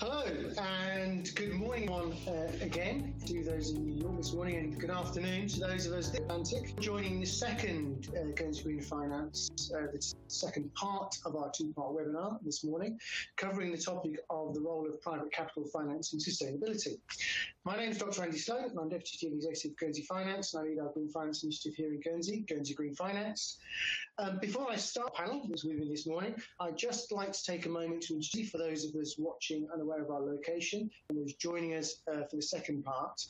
Hello and good morning on uh, again to those in New York this morning and good afternoon to those of us in the Atlantic. Joining the second uh, Guernsey Green Finance, uh, the second part of our two-part webinar this morning, covering the topic of the role of private capital finance in sustainability. My name is Dr. Andy Sloan and I'm Deputy Chief Executive of Guernsey Finance and I lead our Green Finance Initiative here in Guernsey, Guernsey Green Finance. Um, before I start the panel that's with me this morning, I'd just like to take a moment to introduce for those of us watching and aware of our location and joining us uh, for the second part.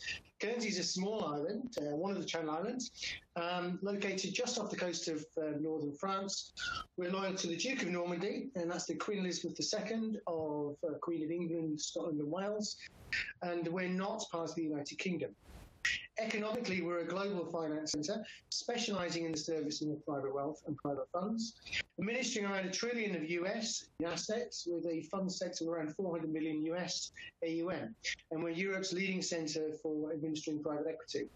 Guernsey is a small island, uh, one of the Channel Islands, um, located just off the coast of uh, northern France. We're loyal to the Duke of Normandy, and that's the Queen Elizabeth II of uh, Queen of England, Scotland, and Wales. And we're not part of the United Kingdom. Economically, we're a global finance centre, specialising in the servicing of private wealth and private funds, administering around a trillion of US assets with a fund sector of around 400 million US AUM. And we're Europe's leading centre for administering private equity.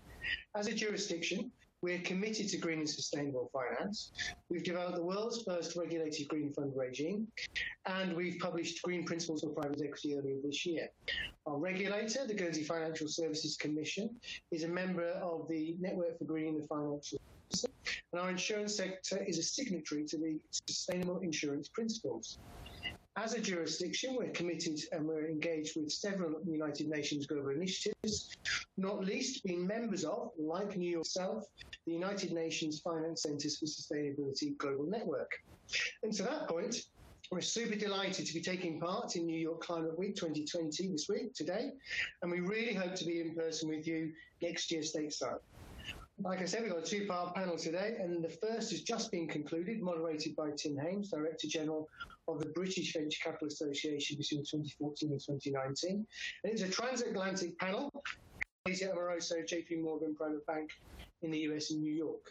As a jurisdiction, we're committed to green and sustainable finance. We've developed the world's first regulated green fund regime, and we've published Green Principles for Private Equity earlier this year. Our regulator, the Guernsey Financial Services Commission, is a member of the Network for Green and Financial and our insurance sector is a signatory to the Sustainable Insurance Principles. As a jurisdiction, we're committed and we're engaged with several United Nations global initiatives, not least being members of, like New York itself, the United Nations Finance Centres for Sustainability Global Network. And to that point, we're super delighted to be taking part in New York Climate Week 2020 this week, today, and we really hope to be in person with you next year stateside. Like I said, we've got a two-part panel today, and the first has just been concluded, moderated by Tim Hames, Director General of the British Venture Capital Association between 2014 and 2019. And it's a transatlantic panel Asia Amoroso, JP Morgan Private Bank in the US and New York.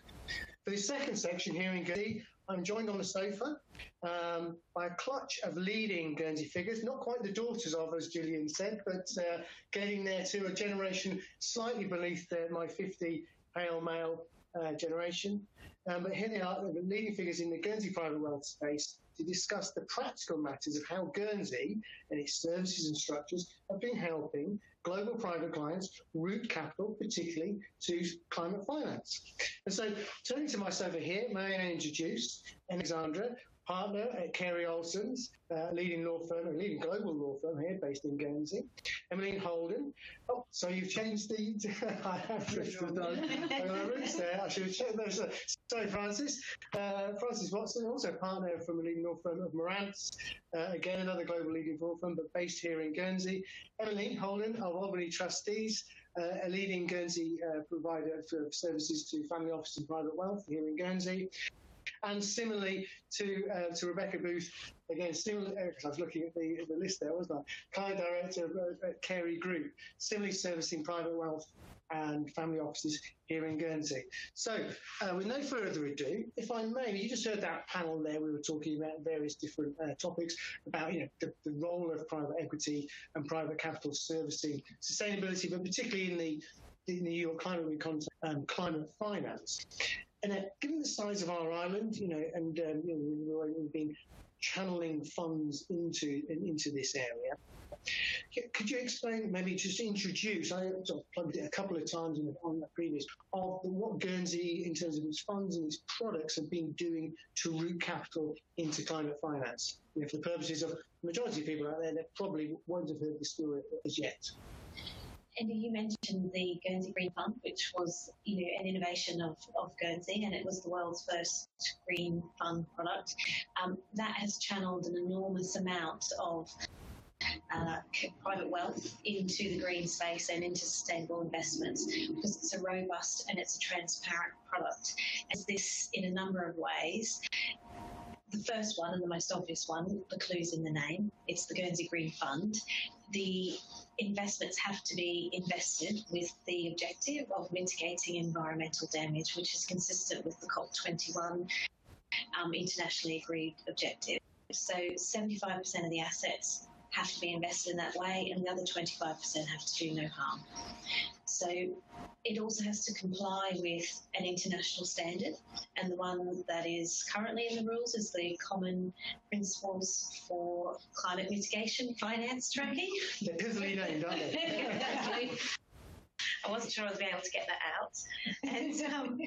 For the second section here in Guernsey, I'm joined on the sofa um, by a clutch of leading Guernsey figures, not quite the daughters of, as Gillian said, but uh, getting there to a generation slightly beneath uh, my 50 pale male uh, generation. Um, but here they are, the leading figures in the Guernsey private wealth space to discuss the practical matters of how Guernsey and its services and structures have been helping global private clients route capital, particularly to climate finance. And so, turning to myself here, may I introduce Alexandra, partner at Carey Olsen's, uh, leading law firm, a leading global law firm here based in Guernsey. Emmeline Holden. Oh, so you've changed the. I have drifted on my roots there. I should have checked those. Sorry, Francis. Uh, Francis Watson, also partner from a leading law firm of Marantz. Uh, again, another global leading law firm, but based here in Guernsey. Emmeline Holden of Albany Trustees, uh, a leading Guernsey uh, provider for services to family office and private wealth here in Guernsey. And similarly to uh, to Rebecca Booth, again, similar, uh, I was looking at the, the list there, wasn't I? Client Director at Carey Group, similarly servicing private wealth and family offices here in Guernsey. So, uh, with no further ado, if I may, you just heard that panel there. We were talking about various different uh, topics about you know the, the, role of private equity and private capital servicing sustainability, but particularly in the the New York Climate um, climate finance. And uh, given the size of our island, you know, and um, you know, we've been channeling funds into into this area, could you explain, maybe just introduce? I plugged it a couple of times the, on the previous of what Guernsey, in terms of its funds and its products, have been doing to route capital into climate finance. You know, for the purposes of the majority of people out there, they probably won't have heard the story as yet. Andy, you mentioned the Guernsey Green Fund, which was you know an innovation of, of Guernsey, and it was the world's first green fund product. Um, that has channeled an enormous amount of uh, private wealth into the green space and into sustainable investments because it's a robust and it's a transparent product. As this, in a number of ways, the first one and the most obvious one, the clue's in the name. It's the Guernsey Green Fund. The investments have to be invested with the objective of mitigating environmental damage, which is consistent with the COP21 um, internationally agreed objective. So 75% of the assets have to be invested in that way, and the other 25% have to do no harm. So it also has to comply with an international standard, and the one that is currently in the rules is the Common Principles for Climate Mitigation Finance Tracking. They're definitely named, aren't they? I wasn't sure I was going to be able to get that out. And um,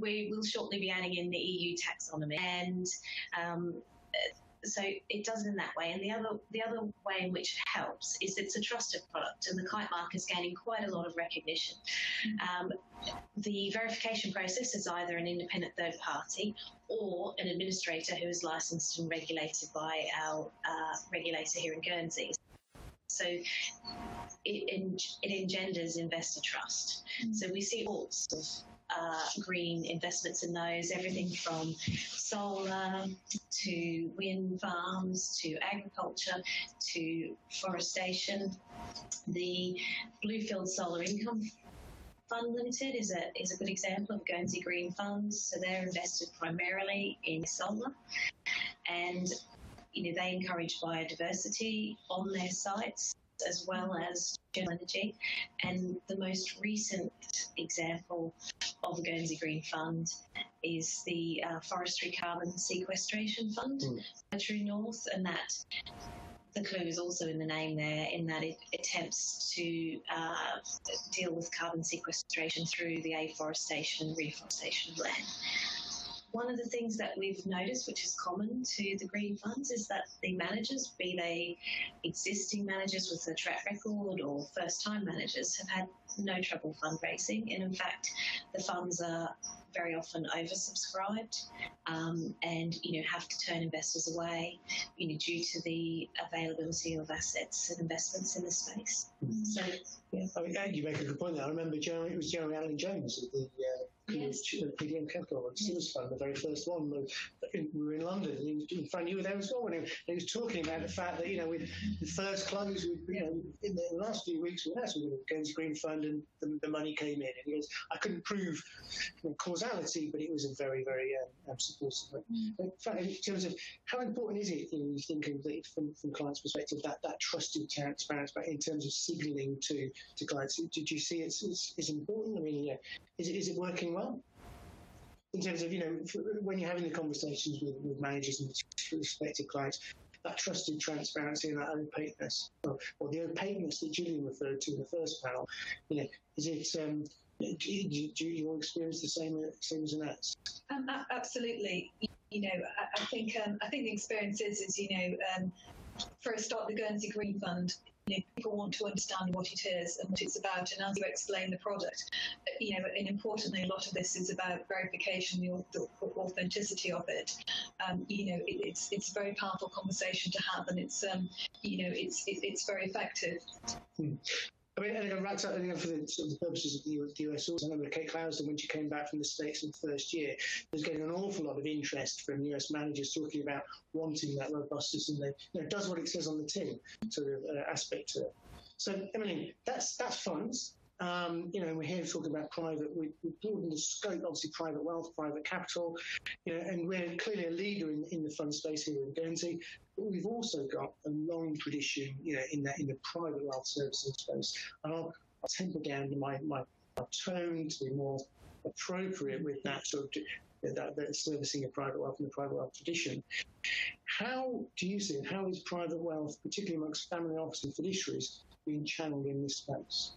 we will shortly be adding in the EU taxonomy. And um, so it does in that way. And the other the other way in which it helps is it's a trusted product, and the kite mark is gaining quite a lot of recognition. Um, the verification process is either an independent third party or an administrator who is licensed and regulated by our uh, regulator here in Guernsey. So it, it engenders investor trust. Mm. So we see all sorts of uh, green investments in those, everything from solar to wind farms to agriculture to forestation. The Bluefield Solar Income Fund Limited is a is a good example of Guernsey Green Funds. So they're invested primarily in solar, and you know they encourage biodiversity on their sites as well as general energy. And the most recent example of the Guernsey Green Fund is the uh, Forestry Carbon Sequestration Fund, mm. True North, and that the clue is also in the name there, in that it attempts to uh, deal with carbon sequestration through the afforestation and reforestation of land. One of the things that we've noticed, which is common to the green funds, is that the managers, be they existing managers with a track record or first time managers, have had no trouble fundraising. And in fact, the funds are very often oversubscribed um, and you know have to turn investors away you know due to the availability of assets and investments in the space. Mm-hmm. So yeah, I mean, you make a good point there. I remember Jeremy, it was Jeremy Allen Jones at the uh, yes. PDM Capital and Simmons Fund, the very first one. We were in London, and in front you were there as well. And he, was talking about the fact that you know, with the first close, we, you know, in the last few weeks, we were with the Guernsey Green Fund, and the, the, money came in. And he goes, I couldn't prove you know, causality, but it was a very, very um, um supportive. Mm. In fact, in terms of how important is it, you know, you think from from clients' perspective, that that trusted transparency, in terms of signalling to to clients. Did you see it's, it's, it's important? I mean, is it, is it working well? In terms of, you know, when you're having the conversations with, with managers and prospective clients, that trusted transparency and that opaqueness, or, or, the opaqueness that Gillian referred to in the first panel, you know, is it, um, do, do you experience the same, same as Annette? Um, absolutely. You know, I, I think um, I think the experience is, is you know, um, for a start, the Guernsey Green Fund you know, people want to understand what it is and what it's about, and as you explain the product, you know, and importantly, a lot of this is about verification, the, the authenticity of it. Um, you know, it, it's it's a very powerful conversation to have, and it's um, you know, it's it, it's very effective. Hmm. I mean, and right up, and for the, sort of the purposes of the, the US also, I remember Kate Clouston, when she came back from the States in the first year, was getting an awful lot of interest from US managers talking about wanting that robustness and the, you know, does what it says on the tin sort of uh, aspect to it. So, Emily, that's, that's funds. Um, you know, we're here talking about private. We, we broadened the scope, obviously, private wealth, private capital, you know, and we're clearly a leader in, in the fund space here in Guernsey. But we've also got a long tradition, you know, in that in the private wealth services space. And I'll, I'll temper down my, my, my tone to be more appropriate with that sort of that, that servicing of private wealth and the private wealth tradition. How do you see it? How is private wealth, particularly amongst family office and fiduciaries, being channeled in this space?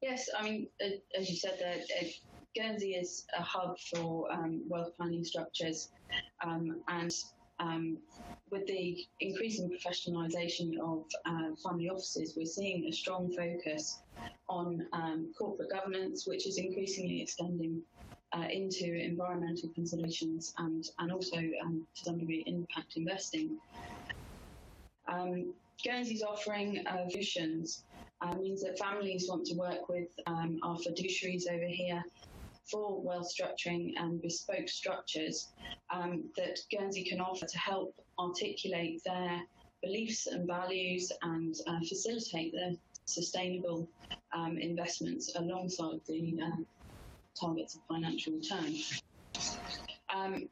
Yes, I mean, as you said, that uh, Guernsey is a hub for um, wealth planning structures, um, and um, with the increasing professionalisation of uh, family offices, we're seeing a strong focus on um, corporate governance, which is increasingly extending uh, into environmental considerations and, and also um, to some degree impact investing. Um, Guernsey's offering uh, solutions uh, means that families want to work with um, our fiduciaries over here for wealth structuring and bespoke structures um, that Guernsey can offer to help articulate their beliefs and values and uh, facilitate the sustainable um, investments alongside the uh, targets of financial return. Um,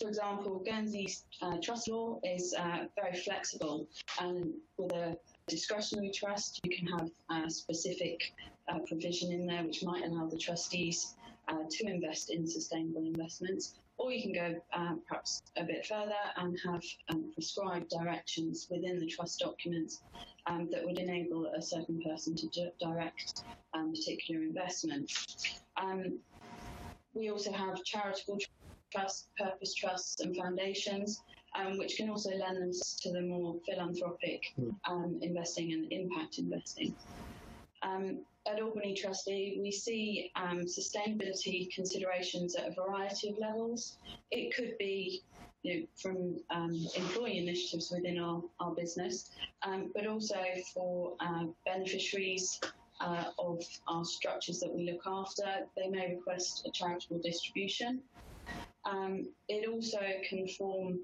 for example, Guernsey's uh, trust law is uh, very flexible, and with a discretionary trust, you can have a specific uh, provision in there which might allow the trustees uh, to invest in sustainable investments. Or you can go uh, perhaps a bit further and have um, prescribed directions within the trust documents um, that would enable a certain person to di- direct um, particular investments. Um, we also have charitable trusts, purpose trusts, and foundations. Um, which can also lend them to the more philanthropic um, investing and impact investing. Um, at Albany Trustee, we see um, sustainability considerations at a variety of levels. It could be you know, from um, employee initiatives within our, our business, um, but also for uh, beneficiaries uh, of our structures that we look after. They may request a charitable distribution. Um, it also can form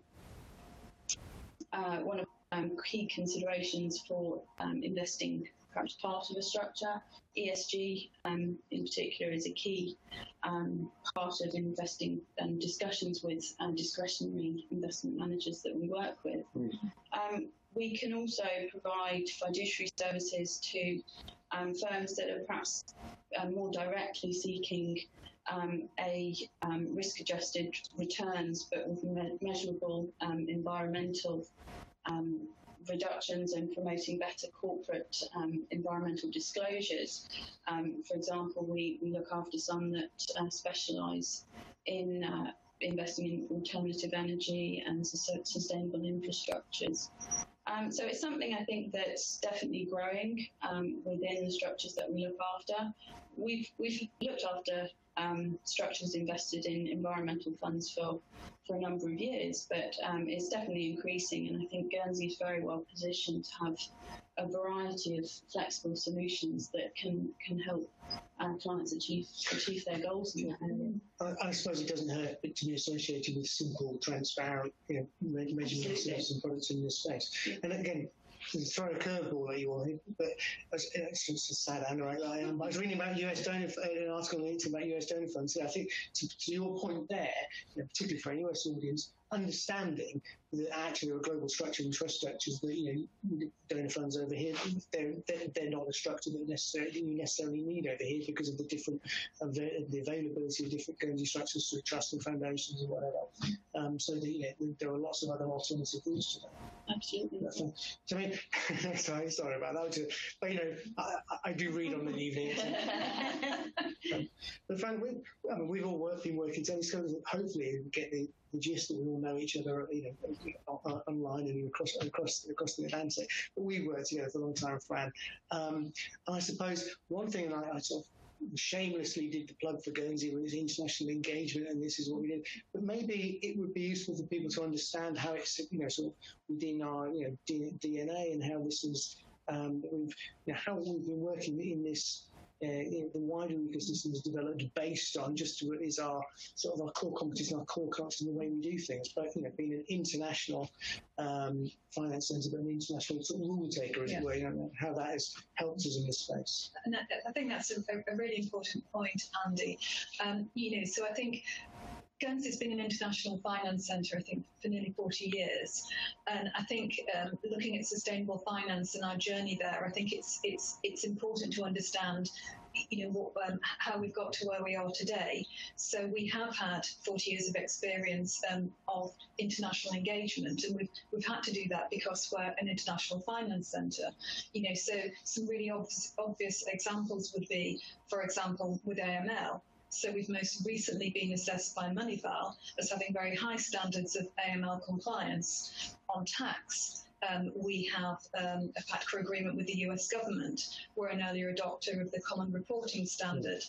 uh, one of um, key considerations for um, investing perhaps part of a structure. ESG, um, in particular, is a key um, part of investing and discussions with um, discretionary investment managers that we work with. Mm. we can also provide fiduciary services to firms that are perhaps uh, more directly seeking um, a um, risk-adjusted returns, but with me- measurable environmental reductions and promoting better corporate um, environmental disclosures. Um, for example, we, we look after some that uh, specialise in uh, investing in alternative energy and sustainable infrastructures. Um, so it's something I think that's definitely growing um, within the structures that we look after. We've we've looked after um, structures invested in environmental funds for, for a number of years, but um, it's definitely increasing. And I think Guernsey is very well positioned to have a variety of flexible solutions that can, can help our clients achieve achieve their goals in that area. I, I suppose it doesn't hurt to be associated with simple, transparent you know, measurement systems and products in this space. And again, throw a curveball at you all, but it's, just a sad handwriting I am. Um, I was reading about US donor, uh, an article on the internet about US donor funds. So I think to, to your point there, you know, particularly for a US audience, understanding that actually there are global structure and trust structures that you know donor funds over here they're, they're, they're not a structure that necessarily you necessarily need over here because of the different uh, the availability of different Guernsey structures through trust and foundations and whatever. Um, so that, you know, there are lots of other alternative routes to that. Absolutely. So I mean, sorry, sorry about that. But you know, I, I do read on the evening. um, but frankly, we, I mean, we've all worked, been working together. So hopefully, get the, the gist that we all know each other, you know, online and across across across the Atlantic. But we worked together for a long time, Fran. Um, I suppose one thing, and I, I sort of shamelessly did the plug for Guernsey with international engagement, and this is what we did. But maybe it would be useful for people to understand how it's, you know, sort of within our, you know, DNA and how this is, um, you know, how we've been working in this uh, the wider ecosystem is developed based on just what is our sort of our core competence and our core culture and the way we do things. But you know, being an international um, finance centre, but an international sort of rule taker, as yeah. it were, you know, how that has helped us in this space. And I think that's a, a really important point, Andy. Um, you know, so I think Guernsey's been an international finance centre, I think, for nearly 40 years. And I think um, looking at sustainable finance and our journey there, I think it's it's it's important to understand you know what, um, how we've got to where we are today. So we have had 40 years of experience um, of international engagement, and we've we've had to do that because we're an international finance centre. You know, so some really obvious, obvious examples would be, for example, with AML. So we've most recently been assessed by Moneyval as having very high standards of AML compliance on tax. Um, we have um, a FATCA agreement with the US government. We're an earlier adopter of the Common Reporting Standard.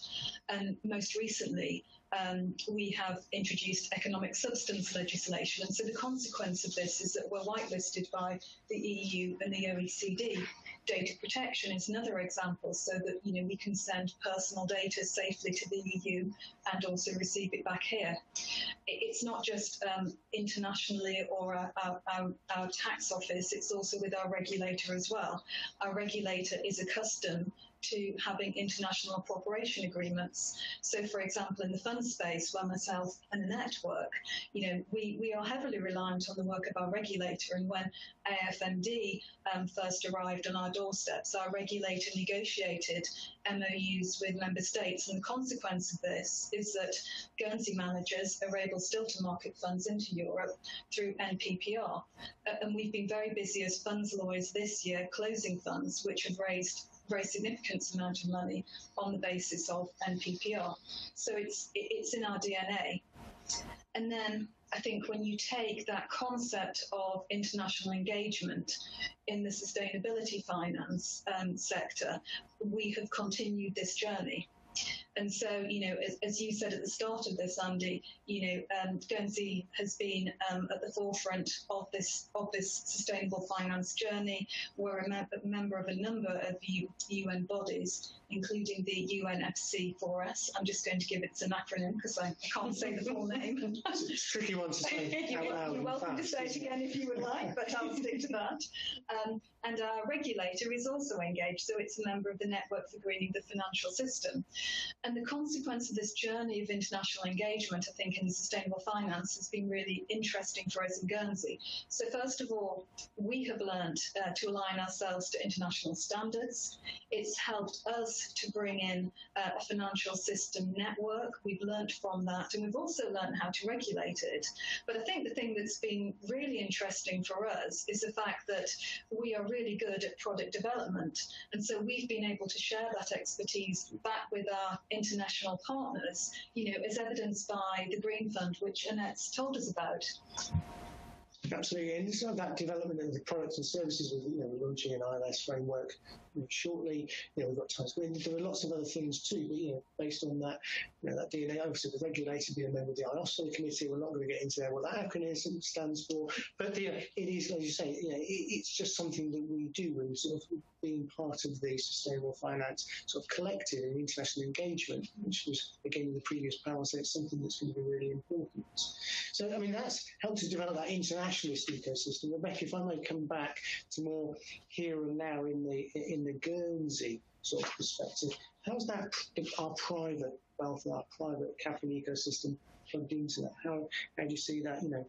And most recently, um, we have introduced economic substance legislation. And so the consequence of this is that we're whitelisted by the EU and the OECD data protection is another example so that you know we can send personal data safely to the EU and also receive it back here. It's not just um, internationally or our, our, our, tax office, it's also with our regulator as well. Our regulator is accustomed to having international cooperation agreements. So, for example, in the fund space, where myself and the network, you know, we, we are heavily reliant on the work of our regulator. And when AFMD um, first arrived on our doorsteps, our regulator negotiated MOUs with member states. And the consequence of this is that Guernsey managers are able still to market funds into Europe through NPPR. Uh, and we've been very busy as funds lawyers this year closing funds which have raised very significant amount of money on the basis of NPPR. So it's it's in our DNA. And then I think when you take that concept of international engagement in the sustainability finance um, sector, we have continued this journey. And so, you know, as, as, you said at the start of this, Andy, you know, um, Guernsey has been um, at the forefront of this of this sustainable finance journey. We're a, me- a member of a number of U- UN bodies, including the UNFC4S. I'm just going to give it an acronym because I, can't say the full name. it's a tricky one to say. you're, you're welcome fast, to say it again if you would like, but I'll stick to that. Um, and our regulator is also engaged, so it's a member of the Network for Greening the Financial System. And the consequence of this journey of international engagement, I think, in sustainable finance has been really interesting for us in Guernsey. So, first of all, we have learned uh, to align ourselves to international standards. It's helped us to bring in uh, a financial system network. We've learned from that, and we've also learned how to regulate it. But I think the thing that's been really interesting for us is the fact that we are really good at product development. And so we've been able to share that expertise back with our international partners, you know, as evidenced by the Green Fund, which Annette's told us about. Absolutely, and it's that development of the products and services. With, you know, we're launching an ILS framework shortly. You know, we've got Times. There are lots of other things too, but you know, based on that, you know, that DNA. Obviously, the regulator being a member of the IOSCO committee, we're not going to get into what that acronym stands for. But know, it is, as you say, you know, it, it's just something that we do, and sort of being part of the sustainable finance sort of collective and international engagement, which was again in the previous panel, so it's something that's going to be really important. So, I mean, that's helped to develop that internationalist ecosystem. Rebecca, if I may come back to more here and now in the in the Guernsey sort of perspective, how's that our private wealth, our private capital ecosystem plugged into that? How, how do you see that, you know,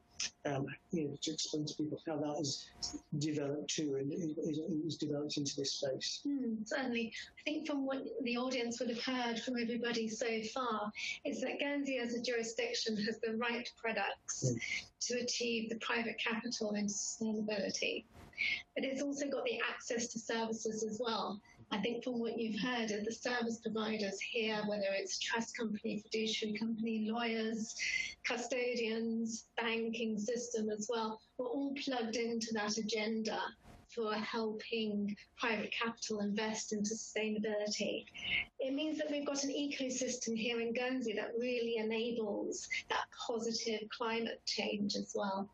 um, you know, to explain to people how that is developed too and is, is developed into this space? Mm, certainly. I think from what the audience would have heard from everybody so far is that Guernsey as a jurisdiction has the right products mm. to achieve the private capital and sustainability. But it's also got the access to services as well. I think from what you've heard of the service providers here, whether it's trust company, fiduciary company, lawyers, custodians, banking system as well, we're all plugged into that agenda for helping private capital invest into sustainability. It means that we've got an ecosystem here in Guernsey that really enables that positive climate change as well.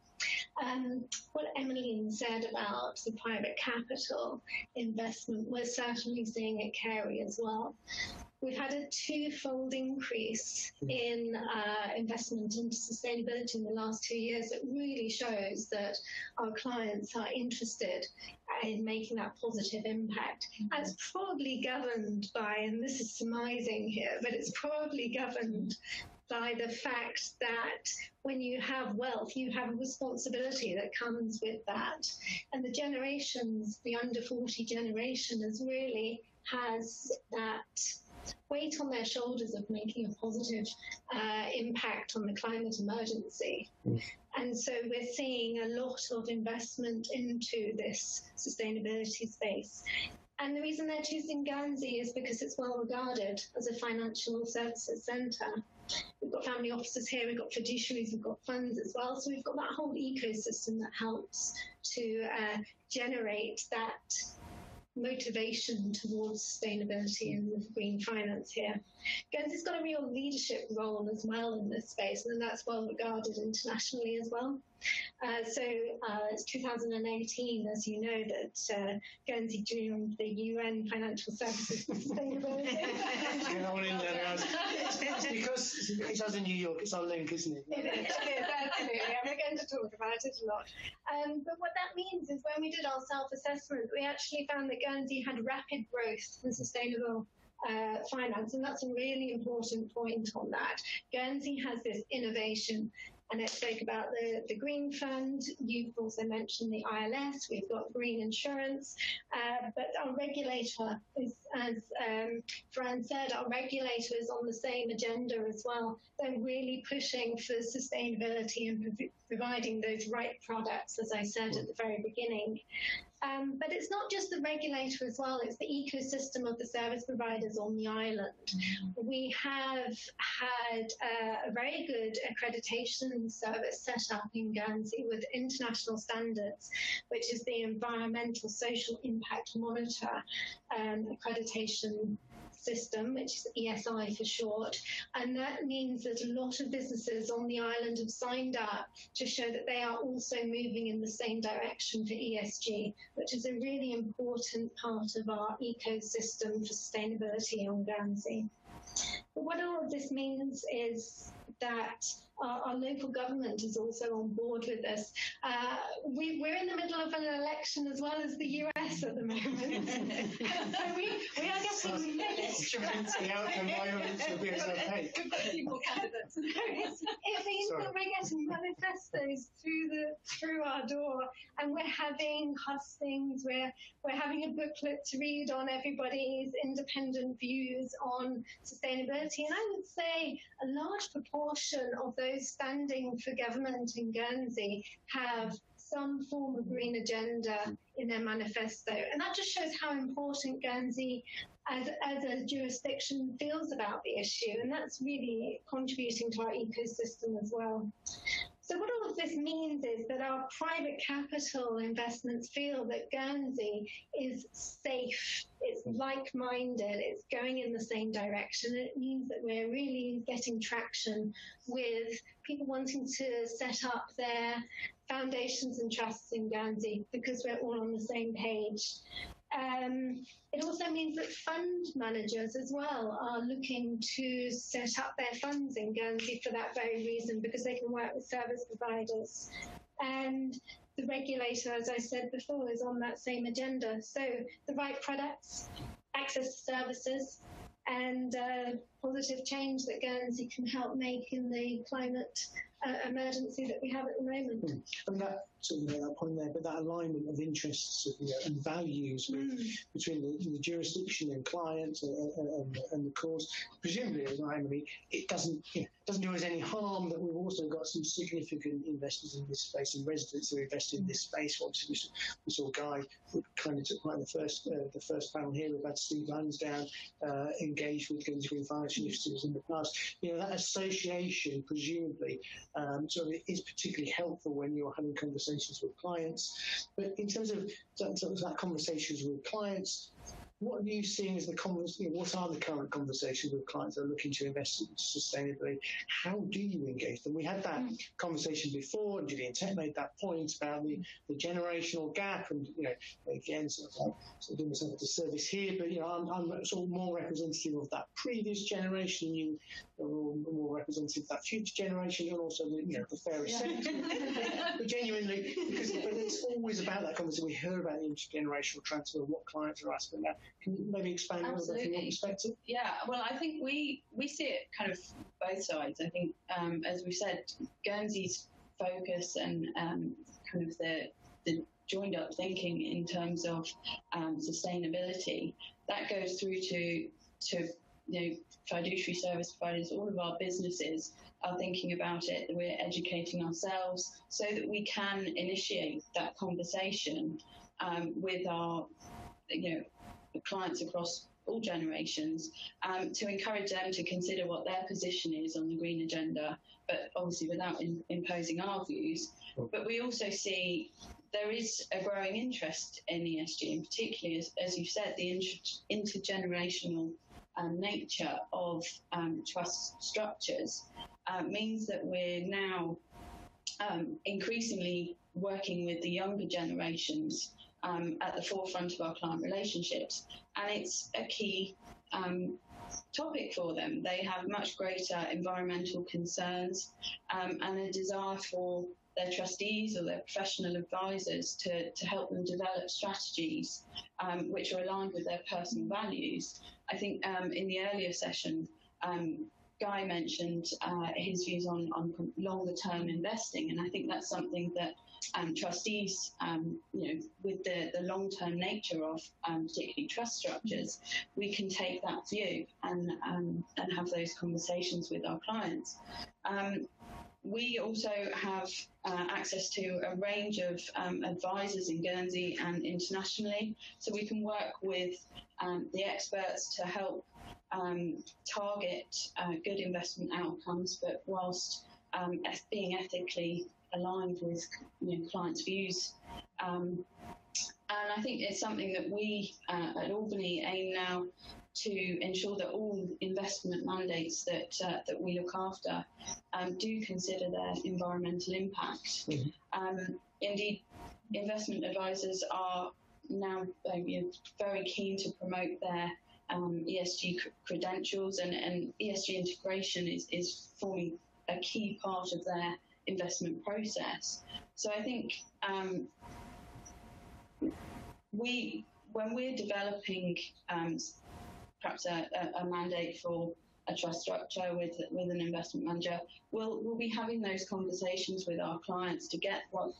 Um, what Emmeline said about the private capital investment, we're certainly seeing at Carey as well. We've had a twofold increase in uh, investment into sustainability in the last two years. It really shows that our clients are interested in making that positive impact. And it's probably governed by, and this is surmising here, but it's probably governed by the fact that when you have wealth, you have a responsibility that comes with that. And the generations, the under 40 generation, is really has that weight on their shoulders of making a positive uh, impact on the climate emergency. Mm. And so we're seeing a lot of investment into this sustainability space. And the reason they're choosing Guernsey is because it's well regarded as a financial services centre. We've got family offices here, we've got fiduciaries, we've got funds as well. So we've got that whole ecosystem that helps to uh, generate that motivation towards sustainability and green finance here. Guernsey's got a real leadership role as well in this space, and that's well regarded internationally as well. Uh, so uh, it's 2018, as you know, that uh, Guernsey joined the UN Financial Services Sustainability. Get on in there, guys. It's because it's us in New York. It's our link, isn't it? It is, it is, absolutely. And we're going to talk about it a lot. Um, but what that means is when we did our self-assessment, we actually found that Guernsey had rapid growth and sustainable uh, finance, and that's a really important point on that. Guernsey has this innovation, and it spoke about the, the Green Fund. You've also mentioned the ILS. We've got green insurance, uh, but our regulator is, as um, Fran said, our regulator is on the same agenda as well. They're really pushing for sustainability and prov- providing those right products, as I said at the very beginning. Um, but it's not just the regulator as well, it's the ecosystem of the service providers on the island. We have had uh, a very good accreditation service set up in Guernsey with international standards, which is the Environmental Social Impact Monitor um, accreditation system, which is ESI for short. And that means that a lot of businesses on the island have signed up to show that they are also moving in the same direction for ESG, which is a really important part of our ecosystem for sustainability on Guernsey. But what all of this means is that our, our, local government is also on board with this. Uh, we, are in the middle of an election as well as the US at the moment. so we, we are getting instruments the outcome will be okay. people candidates. it means Sorry. that we're getting manifestos through the through our door, and we're having hustings. We're we're having a booklet to read on everybody's independent views on sustainability, and I would say a large proportion of those standing for government in Guernsey have some form of green agenda in their manifesto. And that just shows how important Guernsey as, as a jurisdiction feels about the issue. And that's really contributing to our ecosystem as well. So what all of this means is that our private capital investments feel that Guernsey is safe, it's like-minded, it's going in the same direction. It means that we're really getting traction with people wanting to set up their foundations and trusts in Guernsey because we're all on the same page. Um, it also means that fund managers as well are looking to set up their funds in Guernsey for that very reason because they can work with service providers. And the regulator, as I said before, is on that same agenda. So the right products, access to services, and uh, positive change that Guernsey can help make in the climate uh, emergency that we have at the moment. Mm. And that sort of that point there, but that alignment of interests you know, and values mm. between the, the, jurisdiction and clients and, and, and, the cause, presumably, as I mean, it doesn't you know, doesn't do us any harm that we've also got some significant investors in this space and residents who invest in this space. Obviously, we saw Guy who kind of took in the first uh, the first panel here. We've had Steve Lansdown uh, engaged with Guernsey Green Finance Initiatives in the past. You know that association presumably um, so it is particularly helpful when you're having conversations with clients. But in terms of that, that conversations with clients, what are you seeing as the know, what are the current conversations with clients that are looking to invest sustainably? How do you engage them? We had that mm. conversation before, and Gillian Tett made that point about the, the generational gap, and you know, again, sort of, like, sort of doing myself a disservice here, but you know, I'm, I'm sort of more representative of that previous generation. You are more representative of that future generation, and also the, you know, the fairest yeah. but genuinely, because but it's always about that conversation. We hear about the intergenerational transfer, what clients are asking about can you maybe expand Absolutely. a little bit from your perspective? Yeah, well, I think we, we see it kind of both sides. I think, um, as we said, Guernsey's focus and um, kind of the, the joined up thinking in terms of um, sustainability, that goes through to, to you know, fiduciary service providers, all of our businesses are thinking about it, we're educating ourselves so that we can initiate that conversation um, with our, you know, clients across all generations um, to encourage them to consider what their position is on the green agenda, but obviously without in, imposing our views. But we also see there is a growing interest in ESG, and particularly, as, as you said, the inter- intergenerational um, nature of um, trust structures uh, means that we're now um, increasingly working with the younger generations um, at the forefront of our client relationships, and it's a key um, topic for them. They have much greater environmental concerns um, and a desire for their trustees or their professional advisors to, to help them develop strategies um, which are aligned with their personal values. I think um, in the earlier session, um, Guy mentioned uh, his views on, on longer term investing, and I think that's something that um, trustees, um, you know, with the, the long term nature of um, particularly trust structures, we can take that view and um, and have those conversations with our clients. Um, we also have uh, access to a range of um, advisors in Guernsey and internationally, so we can work with the experts to help target uh, good investment outcomes, but whilst um, being ethically aligned with you know, clients' views. Um, and I think it's something that we uh, at Albany aim now to ensure that all investment mandates that uh, that we look after um, do consider their environmental impact. Mm-hmm. Um, indeed, investment advisors are now um, you know, very keen to promote their um, ESG cr- credentials, and, and ESG integration is, is forming a key part of their investment process. So I think um, we, when we're developing um, perhaps a, a, mandate for a trust structure with with an investment manager, we'll we'll be having those conversations with our clients to get what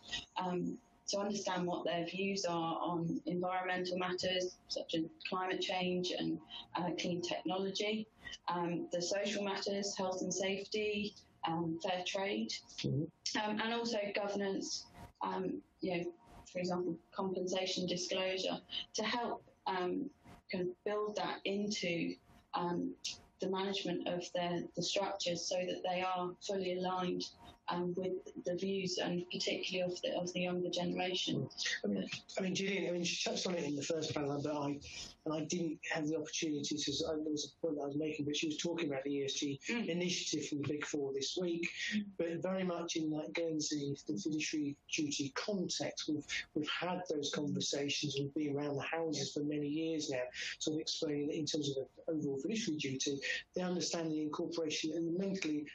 um, to understand what their views are on environmental matters such as climate change and uh, clean technology, um, the social matters, health and safety, um, fair trade, mm-hmm. um, and also governance. Um, you know, for example, compensation disclosure to help um, kind of build that into um, the management of their the structures so that they are fully aligned um, with the views and particularly of the of the younger generation. I mean, I mean, Gillian, I mean, she touched on it in the first panel, but I and I didn't have the opportunity to. There was a point I was making, but she was talking about the ESG mm. initiative from the Big Four this week, mm. but very much in that Guernsey the fiduciary duty context. We've we've had those conversations. We've been around the houses for many years now, so explaining that in terms of the overall fiduciary duty, the understanding the incorporation and mentally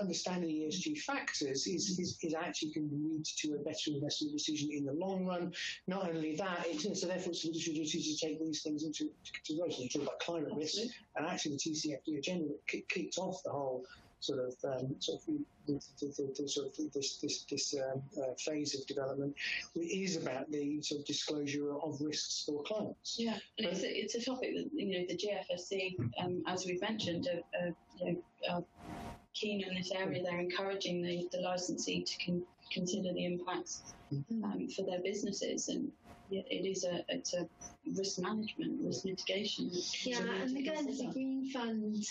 understanding ESG factors is, is, is actually going to lead to a better investment decision in the long run. Not only that, it's, so therefore it's fiduciary duty to take these things into consideration. You talk about climate risk, and actually the TCFD agenda kicked off the whole sort of um, sort of the, the, the, sort of this this, this um, uh, phase of development is about the sort of disclosure of risks for clients. Yeah, it's a, it's a topic that you know the GFSC, um, as we've mentioned, are, are, you know, are keen in this area. They're encouraging the, the licensee to con- consider the impacts mm-hmm. um, for their businesses and it is a it's a risk management, risk mitigation. Yeah, and again, the Guernsey Green Fund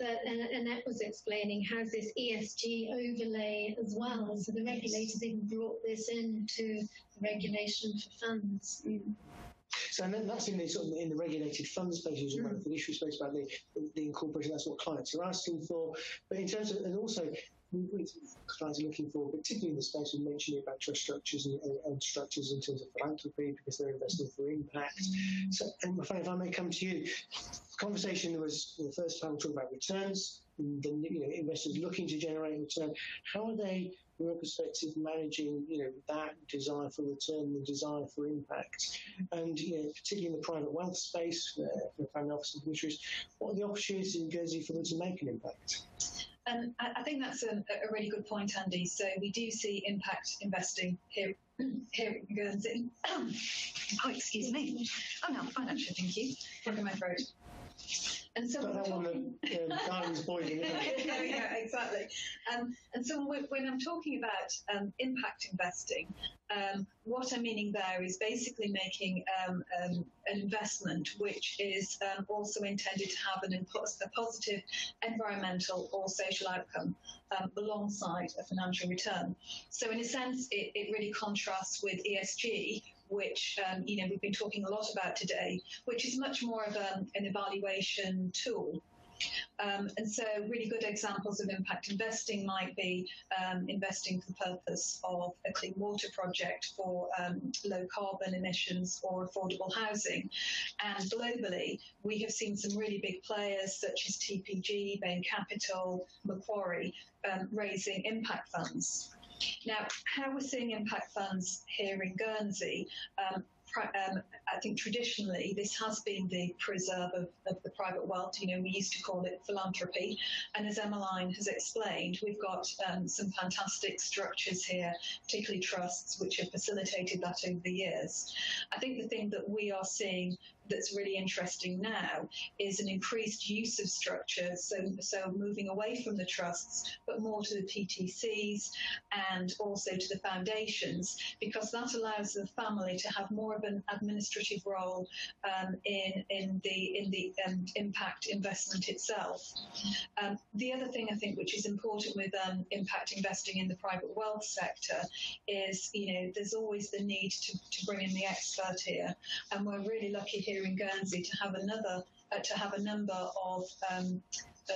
that Annette was explaining has this ESG overlay as well. So the regulators even brought this into the regulation for funds. Mm. So and that's in the sort of in the regulated fund space, mm. about the issue space, about the, the incorporation. That's what clients are asking for. But in terms of and also clients are looking for, particularly in the space we mentioned about trust structures and, and, and, structures in terms of philanthropy because they're investing for impact. So, and if I may come to you, the conversation was the first time we talked about returns, the you know, investors looking to generate return. How are they from your perspective, managing you know that desire for return, the desire for impact, and you know particularly in the private wealth space uh, for family office beneficiaries, what are the opportunities in Guernsey for them to make an impact? Um, I, think that's a, a, really good point, Andy. So we do see impact investing here here in Guernsey. oh, excuse me. Oh no, fine actually, thank you. Frog my throat. And so that talking... um, boiling, yeah, yeah, exactly. Um, and so when, when, I'm talking about um, impact investing, um, what I'm meaning there is basically making um, um, an investment which is also intended to have an a positive environmental or social outcome alongside a financial return. So in a sense, it, it really contrasts with ESG, which um, you know we've been talking a lot about today, which is much more of a, an evaluation tool. Um, and so, really good examples of impact investing might be um, investing for the purpose of a clean water project for um, low carbon emissions or affordable housing. And globally, we have seen some really big players such as TPG, Bain Capital, Macquarie um, raising impact funds. Now, how we're seeing impact funds here in Guernsey, um, um, I think traditionally this has been the preserve of, of, the private wealth. You know, we used to call it philanthropy. And as Emmeline has explained, we've got um, some fantastic structures here, particularly trusts, which have facilitated that over the years. I think the thing that we are seeing that's really interesting now is an increased use of structures, so, so moving away from the trusts, but more to the PTCs and also to the foundations, because that allows the family to have more of an administrative role um, in, in the, in the um, impact investment itself. Um, the other thing I think which is important with um, impact investing in the private wealth sector is, you know, there's always the need to, to bring in the expert here, and we're really lucky here here in Guernsey to have another uh, to have a number of um,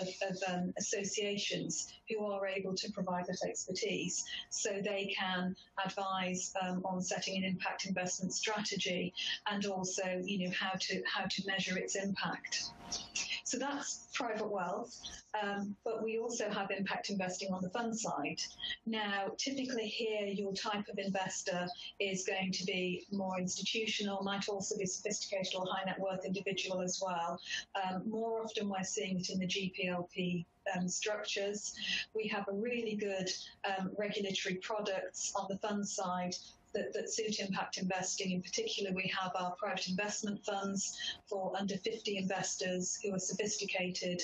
of, of um, associations who are able to provide that expertise so they can advise um, on setting an impact investment strategy and also you know how to how to measure its impact so that's private wealth, um, but we also have impact investing on the fund side. Now, typically here, your type of investor is going to be more institutional, might also be sophisticated or high net worth individual as well. Um, more often, we're seeing it in the GPLP um, structures. We have a really good um, regulatory products on the fund side that, that suit impact investing. In particular, we have our private investment funds for under 50 investors who are sophisticated,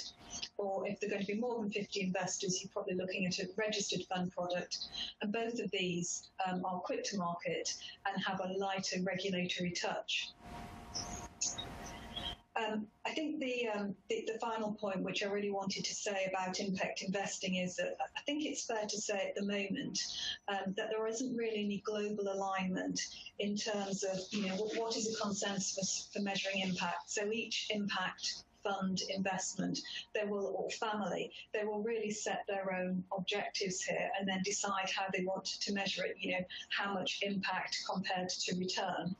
or if they're going to be more than 50 investors, you're probably looking at a registered fund product. And both of these um, are quick to market and have a lighter regulatory touch. Um, I think the, um, the, the final point, which I really wanted to say about impact investing, is that I think it's fair to say at the moment um, that there isn't really any global alignment in terms of you know what, what is a consensus for measuring impact. So each impact fund investment, they will, or family, they will really set their own objectives here and then decide how they want to measure it, you know, how much impact compared to return.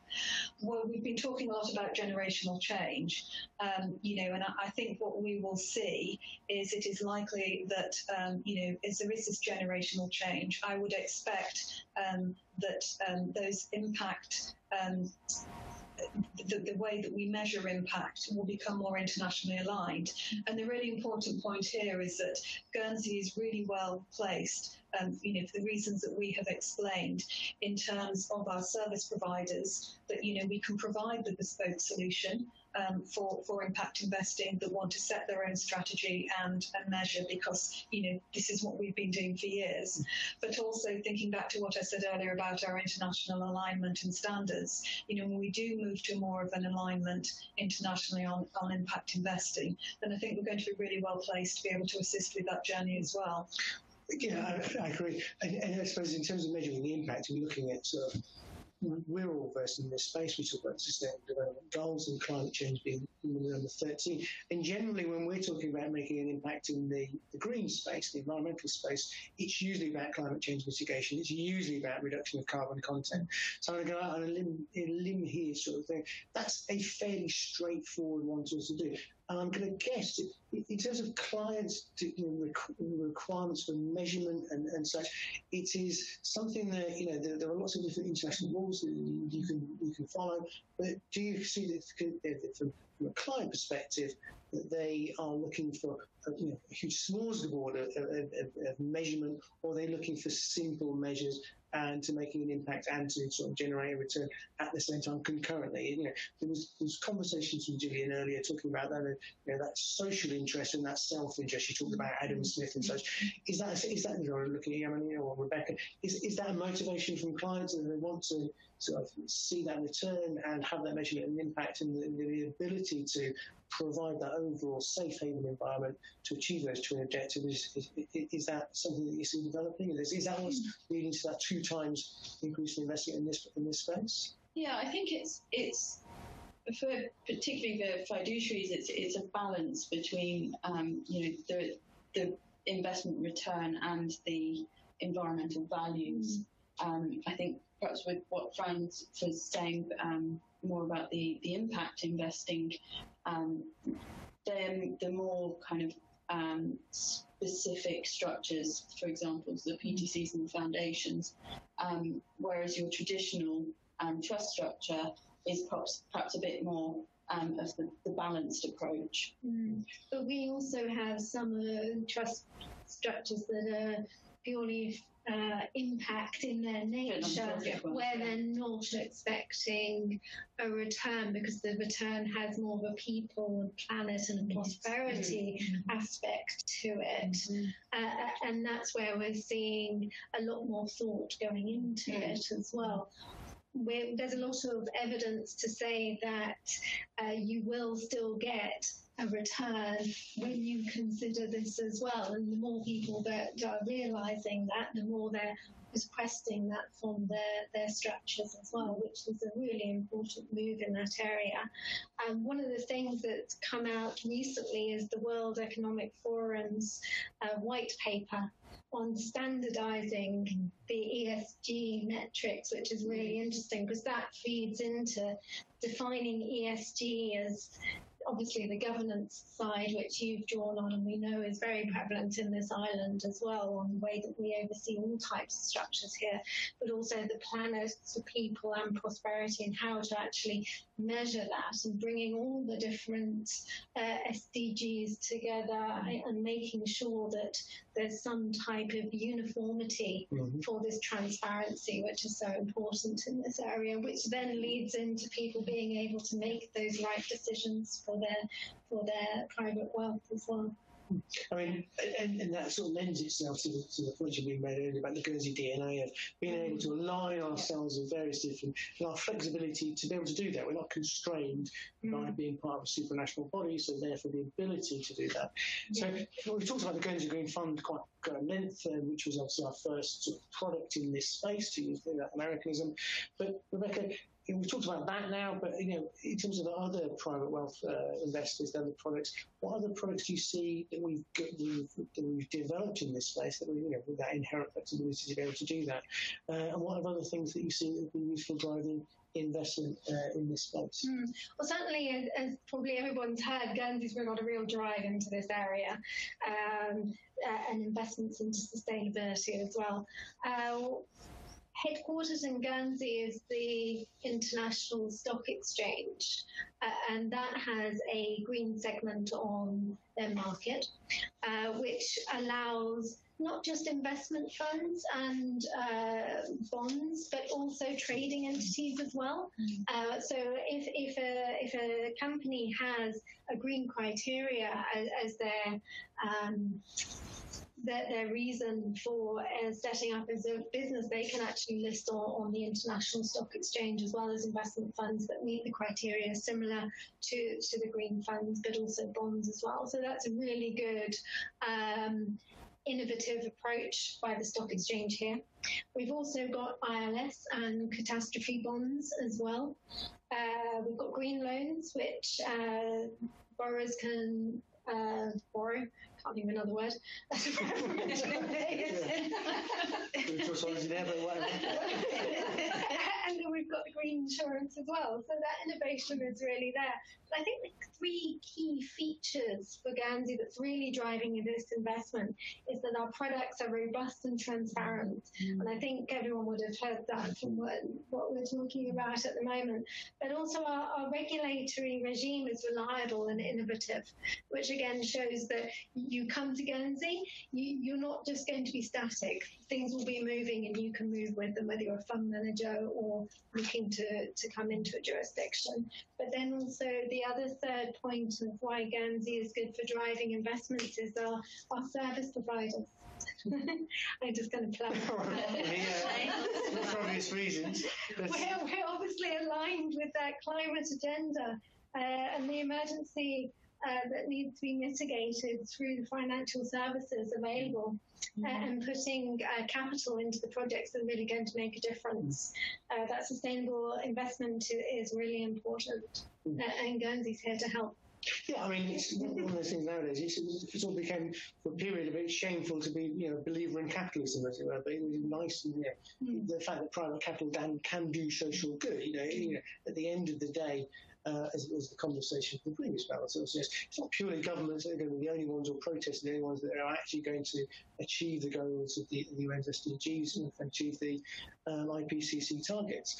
Well, we've been talking a lot about generational change, um, you know, and I, I, think what we will see is it is likely that, um, you know, as there is this generational change, I would expect um, that um, those impact um, the, the, way that we measure impact will become more internationally aligned. And the really important point here is that Guernsey is really well placed, um, you know, for the reasons that we have explained in terms of our service providers, that, you know, we can provide the bespoke solution um, for, for impact investing that want to set their own strategy and, and measure because, you know, this is what we've been doing for years. But also thinking back to what I said earlier about our international alignment and standards, you know, when we do move to more of an alignment internationally on, on impact investing, then I think we're going to be really well placed to be able to assist with that journey as well. Yeah, I, I agree. And, and, I suppose in terms of measuring the impact, we're looking at sort of we're all versed in this space. We talk about sustainable development goals and climate change being number 13. And generally, when we're talking about making an impact in the, the green space, the environmental space, it's usually about climate change mitigation. It's usually about reduction of carbon content. So I'm going to go out on a limb, a limb here, sort of thing. That's a fairly straightforward one to us to do. And I'm going to guess, in terms of clients' you know, requirements for measurement and, and, such, it is something that you know there, there, are lots of different international rules that you can you can follow. But do you see that from, from a client perspective that they are looking for a, you know, a huge smorgasbord of, of, of, of measurement, or are they looking for simple measures and to making an impact and to sort of generate a return at the same time concurrently. You know, there was, there was conversations with Gillian earlier talking about that, you know, that social interest and that self-interest. You talked about Adam Smith and such. Is that is that you know, looking at or Rebecca? Is is that a motivation from clients that they want to sort of see that return and have that measurement and impact and the, the ability to provide that overall safe haven environment to achieve those twin objectives. Is, is, is that something that you see developing? Is, is that what's leading to that two times increase in investment in this in this space? Yeah, I think it's it's for particularly the fiduciaries, it's it's a balance between um, you know the the investment return and the environmental values. Um, I think perhaps with what Fran was saying um, more about the the impact investing, um, then the more kind of um, specific structures, for example, the PTCs and the foundations, um, whereas your traditional um, trust structure is perhaps, perhaps a bit more um, of the, the, balanced approach. Mm. But we also have some uh, trust structures that are purely uh, impact in their nature where they're not expecting a return because the return has more of a people and planet and prosperity mm-hmm. aspect to it. Mm-hmm. Uh, and that's where we're seeing a lot more thought going into mm-hmm. it as well. We're, there's a lot of evidence to say that uh, you will still get a return when you consider this as well. And the more people that are realizing that, the more they're requesting that from their, their structures as well, which is a really important move in that area. And one of the things that's come out recently is the World Economic Forum's uh, white paper on standardizing the ESG metrics, which is really interesting because that feeds into defining ESG as obviously the governance side, which you've drawn on and we know is very prevalent in this island as well, on the way that we oversee all types of structures here, but also the planners, the people and prosperity and how to actually measure that and bringing all the different uh, SDGs together and making sure that there's some type of uniformity mm-hmm. for this transparency, which is so important in this area, which then leads into people being able to make those right decisions for their for their private wealth as well. I mean, and, and, that sort of lends itself to the, to the point you've been made earlier about the Guernsey DNA of being able to align ourselves with various different, and our flexibility to be able to do that. We're not constrained mm. by being part of a supranational body, so therefore the ability to do that. So we've talked about the Guernsey Green Fund quite at length, uh, which was obviously our first sort of product in this space, to use that Americanism. But Rebecca, we've talked about that now, but you know, in terms of other private wealth uh, investors, other products, what other products do you see that we've, we've, that we've developed in this space that we, you know, with that inherent flexibility to be able to do that, uh, and what are other things that you see that be useful driving investment uh, in this space? Mm. Well, certainly, as, as, probably everyone's heard, Guernsey's got a real drive into this area um, uh, and investments into sustainability as well. Uh, headquarters in Guernsey is the International Stock Exchange, uh, and that has a green segment on their market, uh, which allows not just investment funds and uh, bonds, but also trading entities as well. Mm. Uh, so if, if, a, if a company has a green criteria as, as their um, their, their reason for uh, setting up as a business, they can actually list on, on, the international stock exchange as well as investment funds that meet the criteria similar to, to the green funds, but also bonds as well. So that's a really good um, innovative approach by the stock exchange here. We've also got ILS and catastrophe bonds as well. Uh, we've got green loans, which uh, borrowers can uh, borrow can't think of another word. And we've got the green insurance as well. So that innovation is really there. But I think the three key features for Guernsey that's really driving this investment is that our products are robust and transparent. Mm. And I think everyone would have heard that from what, what we're talking about at the moment. But also our, our regulatory regime is reliable and innovative, which again shows that you come to Guernsey, you, you're not just going to be static. Things will be moving and you can move with them, whether you're a fund manager or looking to, to come into a jurisdiction. But then also the other third point of why Guernsey is good for driving investments is our, our service providers. I'm just going to plug. yeah, for obvious reasons. We're, we're obviously aligned with that climate agenda uh, and the emergency uh, that needs to be mitigated through the financial services available uh, and putting uh, capital into the projects that are really going to make a difference. Uh, that sustainable investment is really important, Mm. uh, and Guernsey's here to help. Yeah, I mean, it's one of those things nowadays. It's, it sort of became, for a period, a bit shameful to be, you know, a believer in capitalism, as it were. But it was nice, you know, the fact that private capital can, can do social good. You know, you know, at the end of the day, uh, as was the conversation from the previous panel, so it's, just, it's not purely governments that are going to be the only ones or protesting, the only ones that are actually going to achieve the goals of the, the UN SDGs and achieve the um, IPCC targets.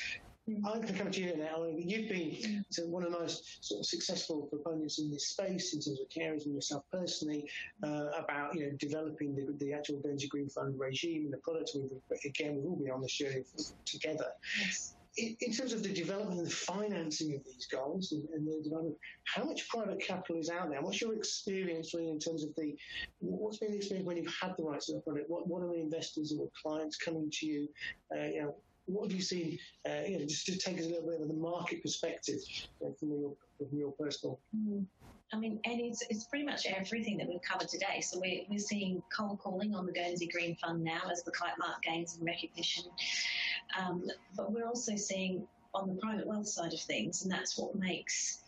I'm going to come to you now. You've been so one of the most sort of successful proponents in this space in terms of caring and yourself personally uh, about you know developing the, the actual Guernsey Green Fund regime and the products. We've again we've all been on the show together. In, in terms of the development and the financing of these goals and, and the development, how much private capital is out there? What's your experience really in terms of the what's been the experience when you've had the rights to the product? What, what are the investors or clients coming to you? Uh, you know, what have you seen? Uh, you know, just to take us a little bit of the market perspective uh, from your from your personal. Mm. I mean, and it's, it's pretty much everything that we've covered today. So we're, we're seeing cold calling on the Guernsey Green Fund now as the kite mark gains in recognition. Um, but we're also seeing on the private wealth side of things, and that's what makes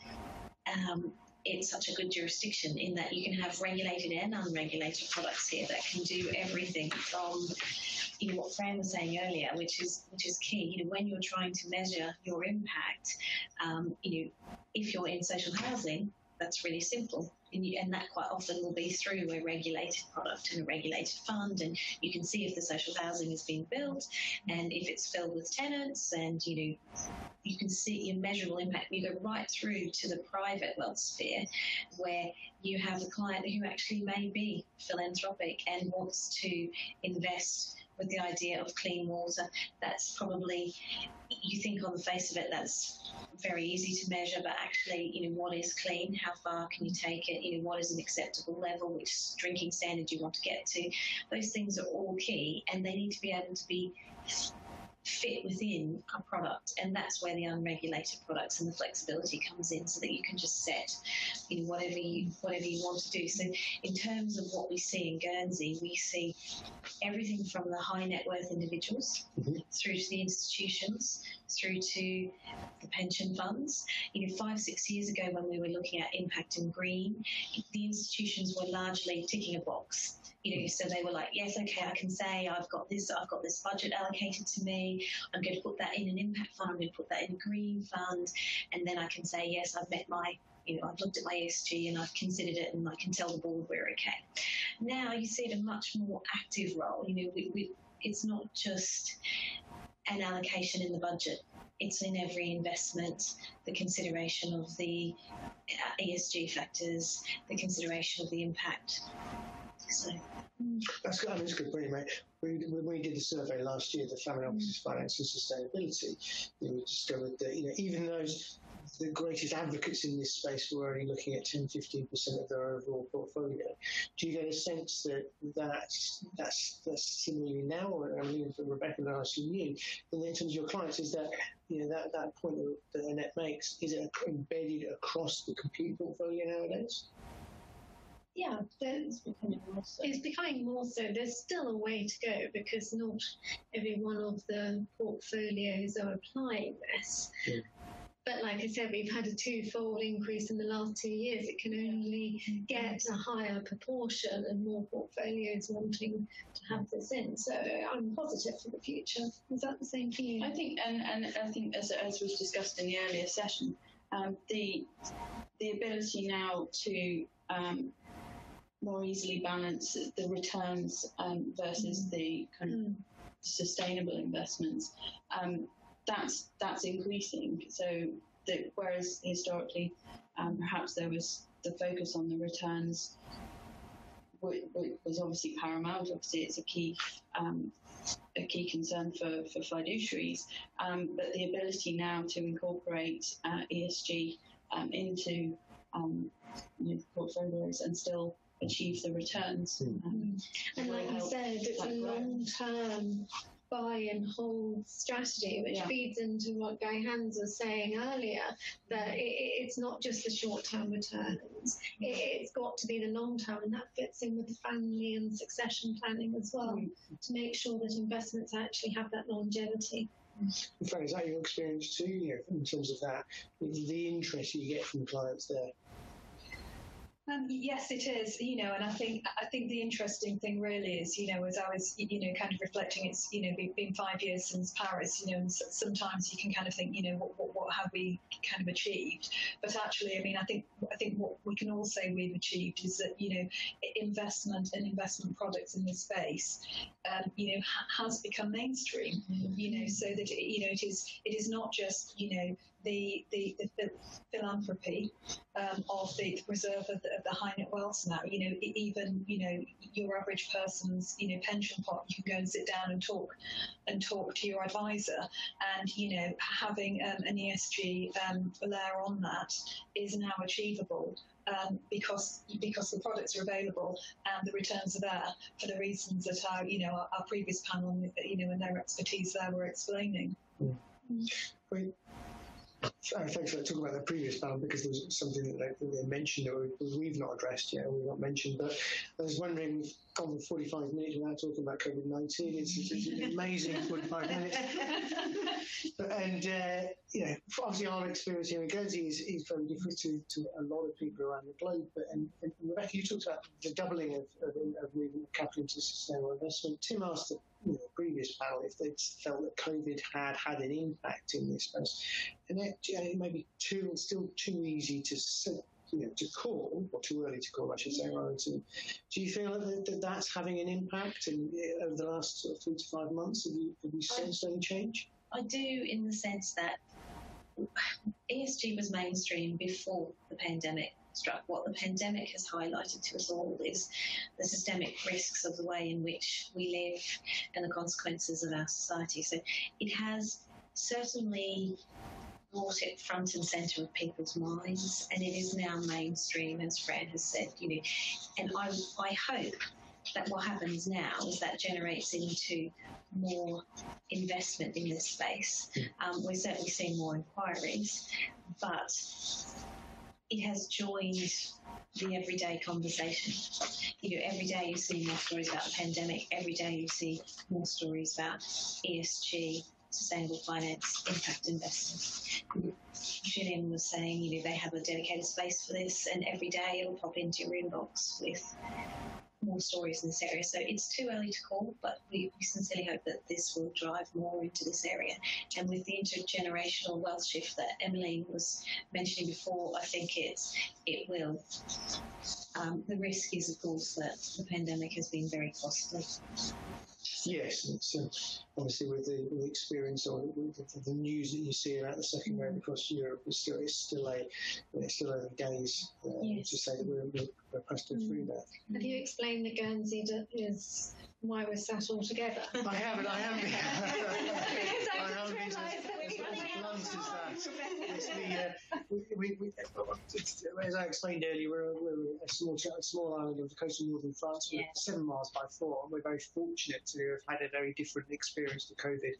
um, it such a good jurisdiction in that you can have regulated and unregulated products here that can do everything from you know what Fran was saying earlier, which is which is key. You know, when you're trying to measure your impact, um, you know, if you're in social housing, that's really simple. And, you, and that quite often will be through a regulated product and a regulated fund, and you can see if the social housing is being built, and if it's filled with tenants, and you know, you can see your measurable impact. You go right through to the private wealth sphere, where you have a client who actually may be philanthropic and wants to invest with the idea of clean water. That's probably, you think on the face of it, that's very easy to measure, but actually, you know, what is clean? How far can you take it? You know, what is an acceptable level? Which drinking standard do you want to get to? Those things are all key, and they need to be able to be fit within a product and that's where the unregulated products and the flexibility comes in so that you can just set you know whatever you whatever you want to do so in terms of what we see in Guernsey we see everything from the high net worth individuals Mhm. through to the institutions through to the pension funds you know five six years ago when we were looking at impact and green the institutions were largely ticking a box you know, so they were like, yes, okay, I can say I've got this, I've got this budget allocated to me. I'm going to put that in an impact fund. I'm going to put that in a green fund, and then I can say, yes, I've met my, you know, I've looked at my ESG and I've considered it, and I can tell the board we're okay. Now you see it a much more active role. You know, we, we, it's not just an allocation in the budget. It's in every investment, the consideration of the uh, ESG factors, the consideration of the impact. So. That's good. I mean, it's a good point, mate. We, when we did the survey last year, the Family Office's Finance and Sustainability, we discovered that you know even those the greatest advocates in this space were only looking at 10 15% of their overall portfolio. Do you get a sense that that's, that's, that's similarly now, or I mean, for Rebecca and asking you, and in terms of your clients, is that you know that, that point that, that Annette makes, is it embedded across the complete portfolio nowadays? Yeah, there's, becoming more so. it's becoming more so. There's still a way to go because not every one of the portfolios are applying this. Yeah. But like I said, we've had a twofold increase in the last two years. It can only get a higher proportion and more portfolios wanting to have this in. So I'm positive for the future. Is that the same for you? I think, and, and I think as, as was discussed in the earlier session, um, the the ability now to um, more easily balance the returns um, versus the kind of Mm. sustainable investments, um, that's that's increasing. So that whereas historically, um, perhaps there was the focus on the returns w- w- was obviously paramount. Obviously, it's a key um, a key concern for for fiduciaries. Um, but the ability now to incorporate uh, ESG um, into um, you know, portfolios and still achieve the returns. Mm. Um, And like you said, it's a long term buy and hold strategy, which Yeah. feeds into what Guy Hands was saying earlier, that it, it- it's not just the short-term returns. It, it's got to be the long-term, and that fits in with the family and succession planning as well, to make sure that investments actually have that longevity. In fact, is that your experience too, you know, in terms of that, the interest you get from clients there? Um, yes, it is. You know, and I think I think the interesting thing really is, you know, as I was, you know, kind of reflecting, it's you know, been, been five years since Paris. You know, and sometimes you can kind of think, you know, what, what what have we kind of achieved? But actually, I mean, I think I think what we can all say we've achieved is that you know, investment and investment products in this space, um, you know, ha- has become mainstream. You know, so that you know, it is it is not just you know the the, the philanthropy um, of the, the preserve of the, of the high net wealth now. You know, even you know your average person's you know pension pot. You can go and sit down and talk and talk to your advisor, and you know having um, an ESG um, layer on that is now achievable. Um, because because the products are available and the returns are there for the reasons that our you know our, our previous panel you know and their expertise there were explaining. Great. Uh, thanks for talking about the previous panel because there was something that they, they mentioned that we, we've not addressed yet, we've not mentioned. But I was wondering, we've gone for 45 minutes without talking about COVID 19. It's, it's an amazing 45 minutes. But, and, uh, you know, obviously our experience here in Guernsey is, is very different to, to a lot of people around the globe. But, and, and Rebecca, you talked about the doubling of, of, of moving capital into sustainable investment. Tim asked you know, previous panel if they felt that COVID had had an impact in this space. And it, it may be too, still too easy to you know, to call, or too early to call, I should say, rather to. Do you feel that, that that's having an impact in, over the last sort of three to five months? Have you, have you sensed any change? I do in the sense that ESG was mainstream before the pandemic struck. What the pandemic has highlighted to us all is the systemic risks of the way in which we live and the consequences of our society. So it has certainly brought it front and centre of people's minds, and it is now mainstream, as Fran has said. You know, and I I hope that what happens now is that generates into more investment in this space. Um, we're certainly seeing more inquiries, but it has joined the everyday conversation. You know, every day you see more stories about the pandemic. Every day you see more stories about ESG, sustainable finance, impact investing. Gillian was saying, you know, they have a dedicated space for this, and every day it'll pop into your inbox with more stories in this area. So it's too early to call, but we, we sincerely hope that this will drive more into this area. And with the intergenerational wealth shift that Emmeline was mentioning before, I think it's it will. Um, the risk is, of course, that the pandemic has been very costly. Yes, it's uh, obviously with the, with the experience or the, the news that you see about the second wave across Europe, it's still it's still a it's still early days uh, Yes. to say that we're, we're, pressed through that. Have you explained the Guernsey is why we're sat all together? I haven't. I haven't. I haven't been as uh, I explained earlier, we're, a- we're a small a small island of the coast of northern France. We're Yeah. seven miles by four, and we're very fortunate to have had a very different experience to COVID.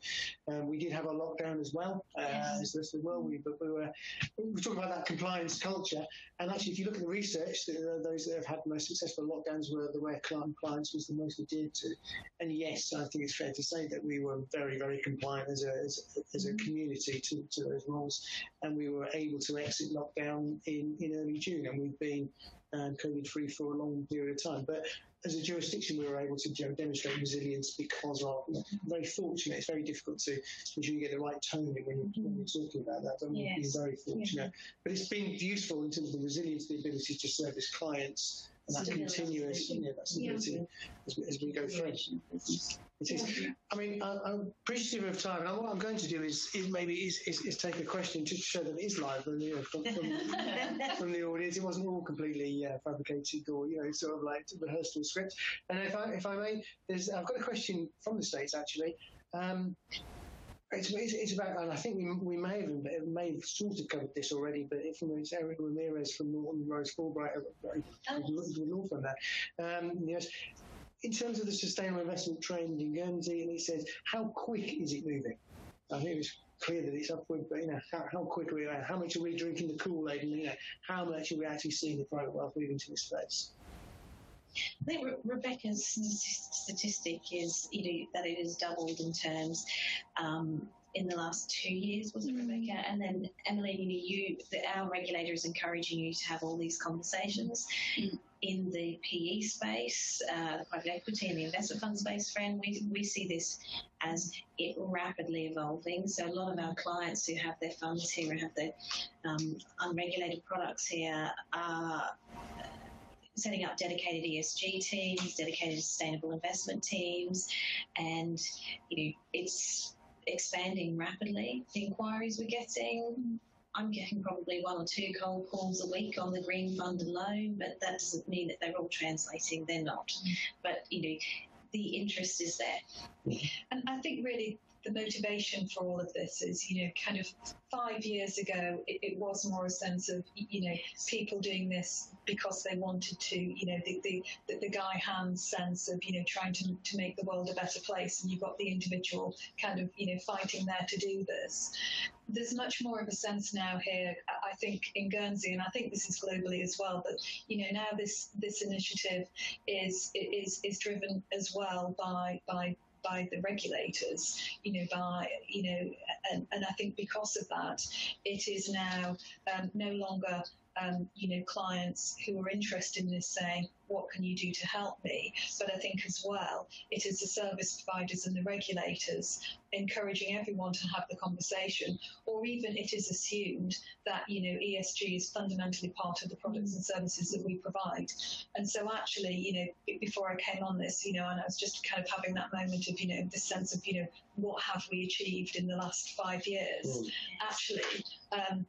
Um, we did have a lockdown as well, uh, Yes. as the rest of the world. We, but we were we were talking about that compliance culture, and actually, if you look at the research, the, those that have had the most successful lockdowns were the where compliance was the most adhered to. And yes, I think it's fair to say that we were very, very compliant as a, as, as a community to, to those rules. And we were able to exit lockdown in, in early June. And we've been um, COVID free for a long period of time. But as a jurisdiction, we were able to you know, demonstrate resilience because of you know, very fortunate. It's very difficult to ensure you get the right tone when you're, when you're talking about that. But we've been very fortunate. But it's been useful in terms of the resilience, the ability to service clients, and that continuous, you know, that stability as, we, as we go through. It is. I mean, I, I'm appreciative of time, and what I'm going to do is, is maybe is, is, is take a question just to show that it is live from, you know, from, from, from the audience. It wasn't all completely uh, fabricated or you know sort of like rehearsed or script. And if I if I may, there's I've got a question from the states actually. Um, it's, it's, it's about, and I think we, we may have may have sort of covered this already, but if it's Eric Ramirez from Norton Rose Fulbright, law firm there. Um, yes, in terms of the sustainable investment trend in Guernsey, and it says, how quick is it moving? I think it's clear that it's upward, but you know, how, how quick are we? How much are we drinking the Kool-Aid, and you know, how much are we actually seeing the private wealth moving to this space? I think Re- Rebecca's statistic is, you know, that it has doubled in terms um, in the last two years, was it, Mm. Rebecca? And then Emily, you know, you, the, our regulator is encouraging you to have all these conversations Mm. in the PE space, uh, the private equity and the investment fund space. Friend, we we see this as it rapidly evolving. So a lot of our clients who have their funds here and have their um, unregulated products here are setting up dedicated ESG teams, dedicated sustainable investment teams, and you know it's expanding rapidly. The inquiries we're getting. I'm getting probably one or two cold calls a week on the green fund alone, but that doesn't mean that they're all translating. They're not. Mm. But you know, the interest is there. And I think really the motivation for all of this is, you know, kind of five years ago, it, it was more a sense of, you know, people doing this because they wanted to, you know, the, the, the, guy hand sense of, you know, trying to, to make the world a better place. And you've got the individual kind of, you know, fighting there to do this. There's much more of a sense now here, I think, in Guernsey, and I think this is globally as well, that, you know, now this, this initiative is, is, is driven as well by, by by the regulators, you know, by, you know, and, and I think because of that, it is now um, no longer, um, you know, clients who are interested in this saying, what can you do to help me? But I think as well, it is the service providers and the regulators encouraging everyone to have the conversation, or even it is assumed that, you know, ESG is fundamentally part of the products and services that we provide. And so actually, you know, before I came on this, you know, and I was just kind of having that moment of, you know, this sense of, you know, what have we achieved in the last five years? Mm. Actually, um,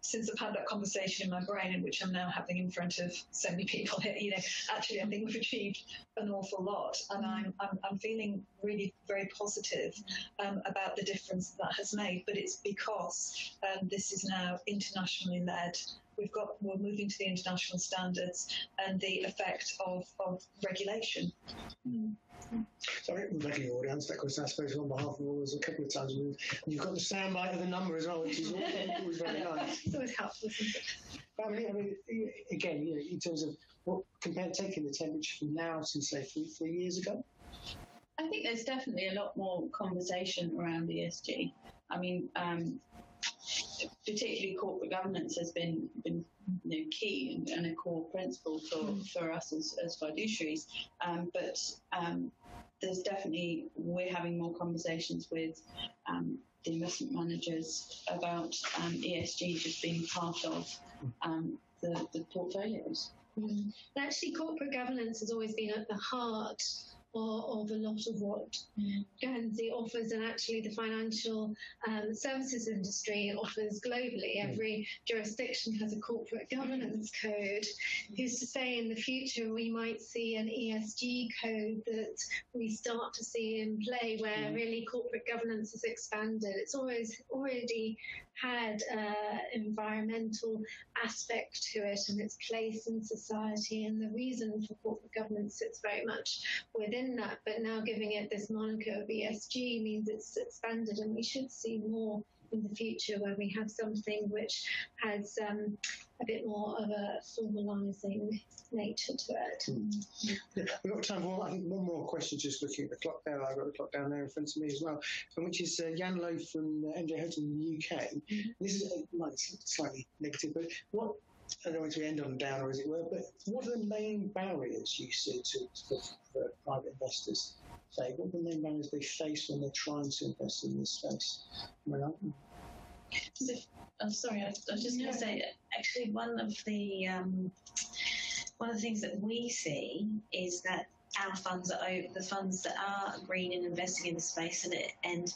since I've had that conversation in my brain, and which I'm now having in front of so many people you know, actually, I think we've achieved an awful lot, and I'm I'm, I'm feeling really very positive um, about the difference that has made. But it's because um, this is now internationally led. We've got we're moving to the international standards and the effect of, of regulation. Sorry, Rebecca, your audience, that question I suppose on behalf of all was a couple of times. And you've got the soundbite of the number as well, which is always very nice. It's always helpful. But I mean, I mean, again, you know, in terms of what compared taking the temperature from now to say three, three years ago. I think there's definitely a lot more conversation around ESG. I mean, um, particularly corporate governance has been, been you know, key and, and a core principle for, for us as, as fiduciaries. Um, but um, there's definitely, we're having more conversations with um, the investment managers about um, ESG just being part of um, the, the portfolios. And actually, corporate governance has always been at the heart of, of a lot of what Guernsey offers, and actually, the financial um, services industry offers globally. Every jurisdiction has a corporate governance code. Who's to say in the future we might see an ESG code that we start to see in play, where Mm. really corporate governance is expanded? It's always already had uh, environmental aspect to it and its place in society and the reason for corporate governance sits very much within that. But now giving it this moniker of ESG means it's expanded and we should see more in the future where we have something which has um, a bit more of a formalising nature to it. Yeah, we've got time for, I think, one more question, just looking at the clock there. I've got the clock down there in front of me as well, and which is uh, Jan Lowe from uh, MJ Hudson in the UK. This is uh, slightly negative, but what, I don't want to end on a downer, as it were, but what are the main barriers you see to, to for private investors? Say, what are the main barriers they face when they're trying to invest in this space? Am I right? So, I'm sorry, I, I was just going to say, actually, one of the um, one of the things that we see is that our funds are o- the funds that are green and investing in the space, and it, and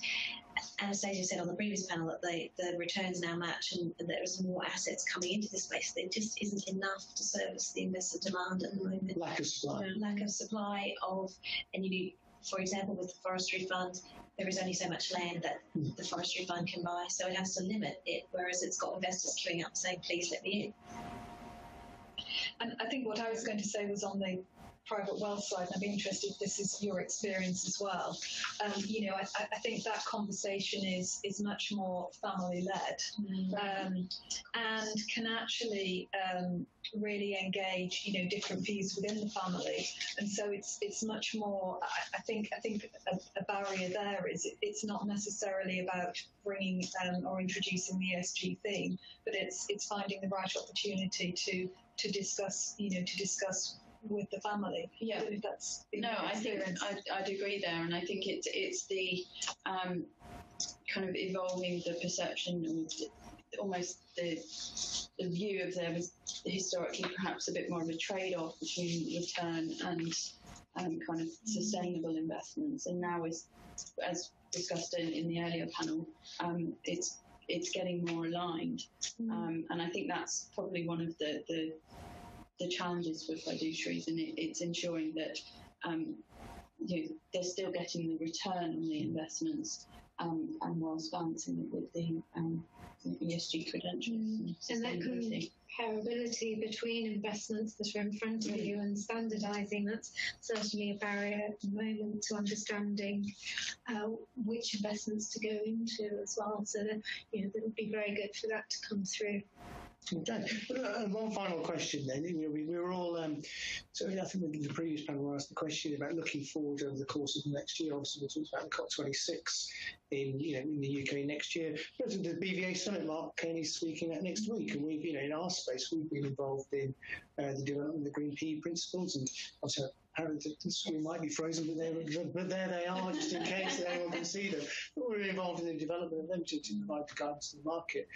Anastasia said on the previous panel that they, the returns now match, and, and there's more assets coming into the space. There just isn't enough to service the investor demand at the moment Lack of supply. lack of supply of, and you for example, with the forestry fund, there is only so much land that Mm. the forestry fund can buy, so it has to limit it. Whereas it's got investors queuing up saying, "Please let me in." And I think what I was going to say was on the private wealth side, and I'd be interested if this is your experience as well. Um, you know, I, I, think that conversation is is much more family led, mm. um, and can actually um, really engage, you know, different views within the family, and so it's it's much more. I, I think I think a, a, barrier there is it's not necessarily about bringing um, or introducing the ESG theme, but it's it's finding the right opportunity to to discuss, you know, to discuss with the family. Yeah, that's no, I think I'd, I'd, agree there, and I think it's it's the um, kind of evolving the perception and almost the the view of there was historically perhaps a bit more of a trade-off between return and um, kind of sustainable investments, and now is as discussed in, in the earlier panel, um, it's it's getting more aligned, mm. um, and I think that's probably one of the the, the challenges for fiduciaries, and it, it's ensuring that um, you know, they're still getting the return on the investments, um, and whilst balancing it with the um, ESG credentials. Mm. And, and that comparability between investments that are in front of you and standardising, that's certainly a barrier at the moment to understanding uh, which investments to go into as well. So that, you know, that would be very good for that to come through. Okay. Uh, one final question then. You know, we, we were all, um, so I think in the previous panel asked the question about looking forward over the course of the next year. Obviously, we talked about the COP26 in, you know, in the UK next year. But the BVCA Summit, Mark Carney's speaking at next week. And we've, you know, in our space, we've been involved in uh, the development of the Green PE principles. And the screen might be frozen, but there, but there they are, just in case anyone can see them. But we're involved in the development of them to, to provide guidance to the market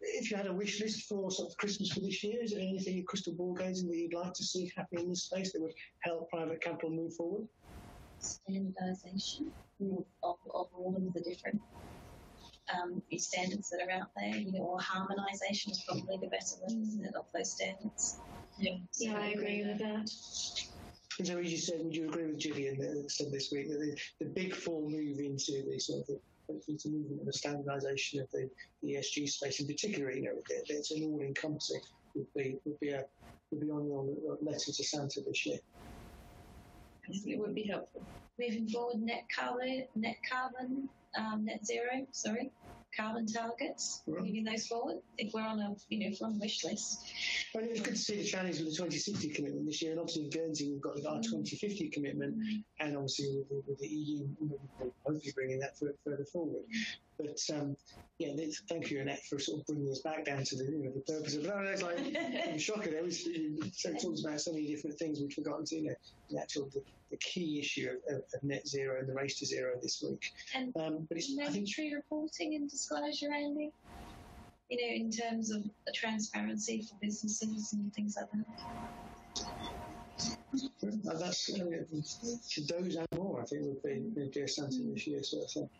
if you had a wish list for sort of Christmas for this year, is there anything at crystal ball gazing that you'd like to see happen in this space that would help private capital move forward? Standardisation of, of all of the different um, standards that are out there, you know, or harmonisation is probably the better word, isn't it, of those standards. Yeah, so yeah I agree with that. And so, as you said, would you agree with Gillian that said this week that the, the big four move into the sort of hopefully to movement and the standardisation of the, the ESG space in particular, you know, it's an all-encompassing would be would be a would be on your letter to Santa this year. It would be helpful. Moving forward, net carbon, net carbon, um, net zero. Sorry, carbon targets, right. moving those forward. If we're on a, you know, if we're on a wish list. Well, it's good to see the Chinese with the 2060 commitment this year, and obviously in Guernsey we've got our 2050 commitment, mm. and obviously with the, with the EU, hopefully bringing that further forward. But um, yeah, thank you, Annette, for sort of bringing us back down to the, you know, the purpose of it. No, it's like, I'm shocked. It was, so talks about so many different things which we've forgotten to, you know, the actual, the, the key issue of, of, of, net zero and the race to zero this week. And um, but it's mandatory reporting and disclosure, Andy. You know, in terms of the transparency for businesses and things like that. That's uh, to those and more. I think would be, be dear Santa this year sort of thing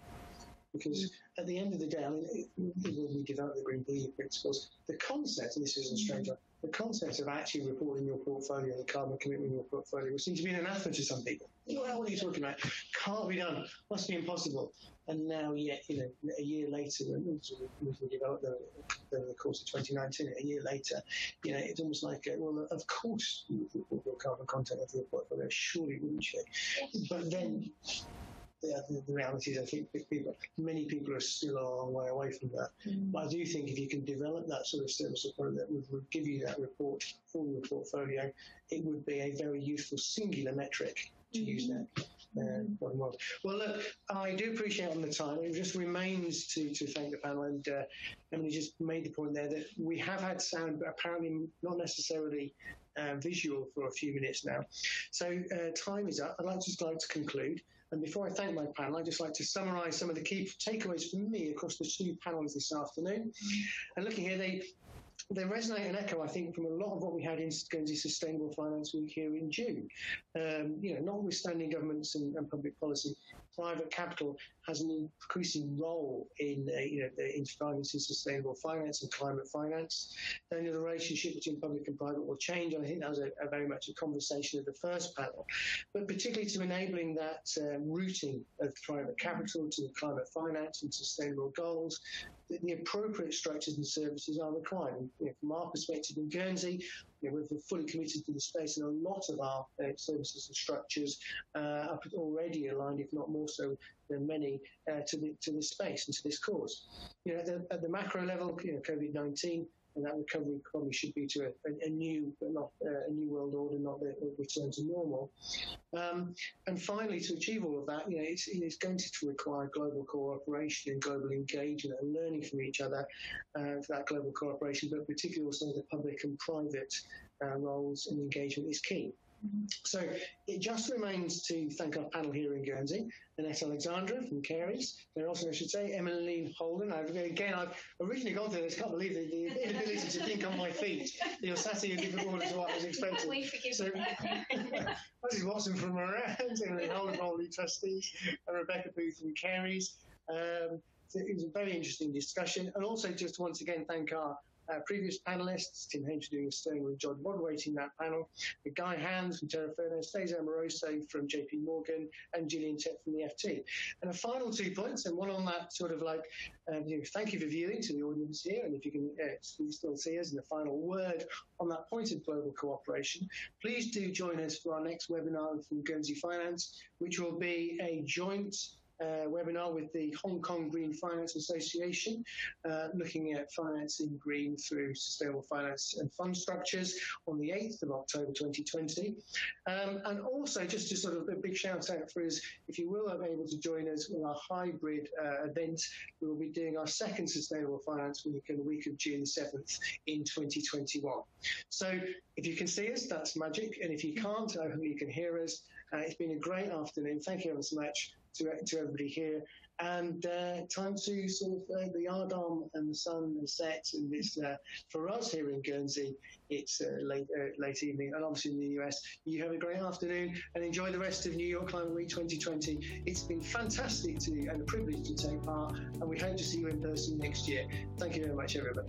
because mm. at the end of the day, I mean, when we develop the Green PE principles, the concept, and this isn't strange, the concept of actually reporting your portfolio, the carbon commitment in your portfolio, which seems to be an anathema to some people. Well, what are you talking about? Can't be done. Must be impossible. And now, yet, you know, a year later, when we developed the, the course of 2019, a year later, you know, it's almost like, uh, well, of course you report your carbon content of your portfolio, surely wouldn't you? But then the, the, reality is, I think people, many people are still a long way away from that. Mm. But I do think if you can develop that sort of service support that would, would give you that report for your portfolio, it would be a very useful singular metric to mm. use that. Uh, well, look, I do appreciate on the time. It just remains to, to thank the panel, and uh, Emily just made the point there that we have had sound, but apparently not necessarily uh, visual for a few minutes now. So uh, time is up. I'd like just like to conclude. And before I thank my panel, I'd just like to summarise some of the key takeaways for me across the two panels this afternoon. And looking here, they they resonate and echo, I think, from a lot of what we had in Guernsey Sustainable Finance Week here in June. Um, you know, notwithstanding governments and, and public policy, private capital has an increasing role in, uh, you know, in sustainable finance and climate finance. Then the relationship between public and private will change. And I think that was a, a very much a conversation of the first panel, but particularly to enabling that uh, routing of private capital to climate finance and sustainable goals, the, the appropriate structures and services are required. You know, from our perspective in Guernsey, you know, we're fully committed to the space, and a lot of our uh, services and structures uh, are already aligned, if not more so than many, uh, to the to this space and to this cause. You know, at the, at the macro level, you know, COVID nineteen and that recovery probably should be to a, a new, but not uh, a new world order, not the, return to normal. Um, and finally, to achieve all of that, you know, it's, it's, going to require global cooperation and global engagement and learning from each other uh, for that global cooperation, but particularly also the public and private uh, roles and engagement is key. So it just remains to thank our panel here in Guernsey, Annette Alexandra from Carey's, and also I should say Emily Holden. I've, again, I've originally gone through this, can't believe the, the inability to think on my feet. You're sat in a different order to what I was expecting. We forgive So, Mrs. Watson from Moran, Emily Holden from Holy Trustees, and Rebecca Booth from Carey's. Um, so it was a very interesting discussion, and also just once again thank our uh, previous panelists, Tim Hench doing a staying with John moderating that panel, Guy Hands from Terra Firma, Cesar Amoroso from JP Morgan, and Gillian Tett from the FT. And a final two points, and one on that sort of like, um, you know, thank you for viewing to the audience here, and if you can uh, still see us, and the final word on that point of global cooperation, please do join us for our next webinar from Guernsey Finance, which will be a joint webinar with the Hong Kong Green Finance Association, uh, looking at financing green through sustainable finance and fund structures on the 8th of October 2020. Um, and also, just to sort of a big shout out for us, if you will, be able to join us on our hybrid uh, event. We will be doing our second Sustainable Finance Week in the week of June 7th in 2021. So if you can see us, that's magic. And if you can't, I hope you can hear us. Uh, it's been a great afternoon. Thank you ever so much to, to everybody here. And uh, time to sort of uh, the Ardam and the sun and set, and it's uh, for us here in Guernsey. It's uh, late uh, late evening, and obviously in the US. You have a great afternoon and enjoy the rest of New York Climate Week 2020. It's been fantastic to and a privilege to take part, and we hope to see you in person next year. Thank you very much, everybody.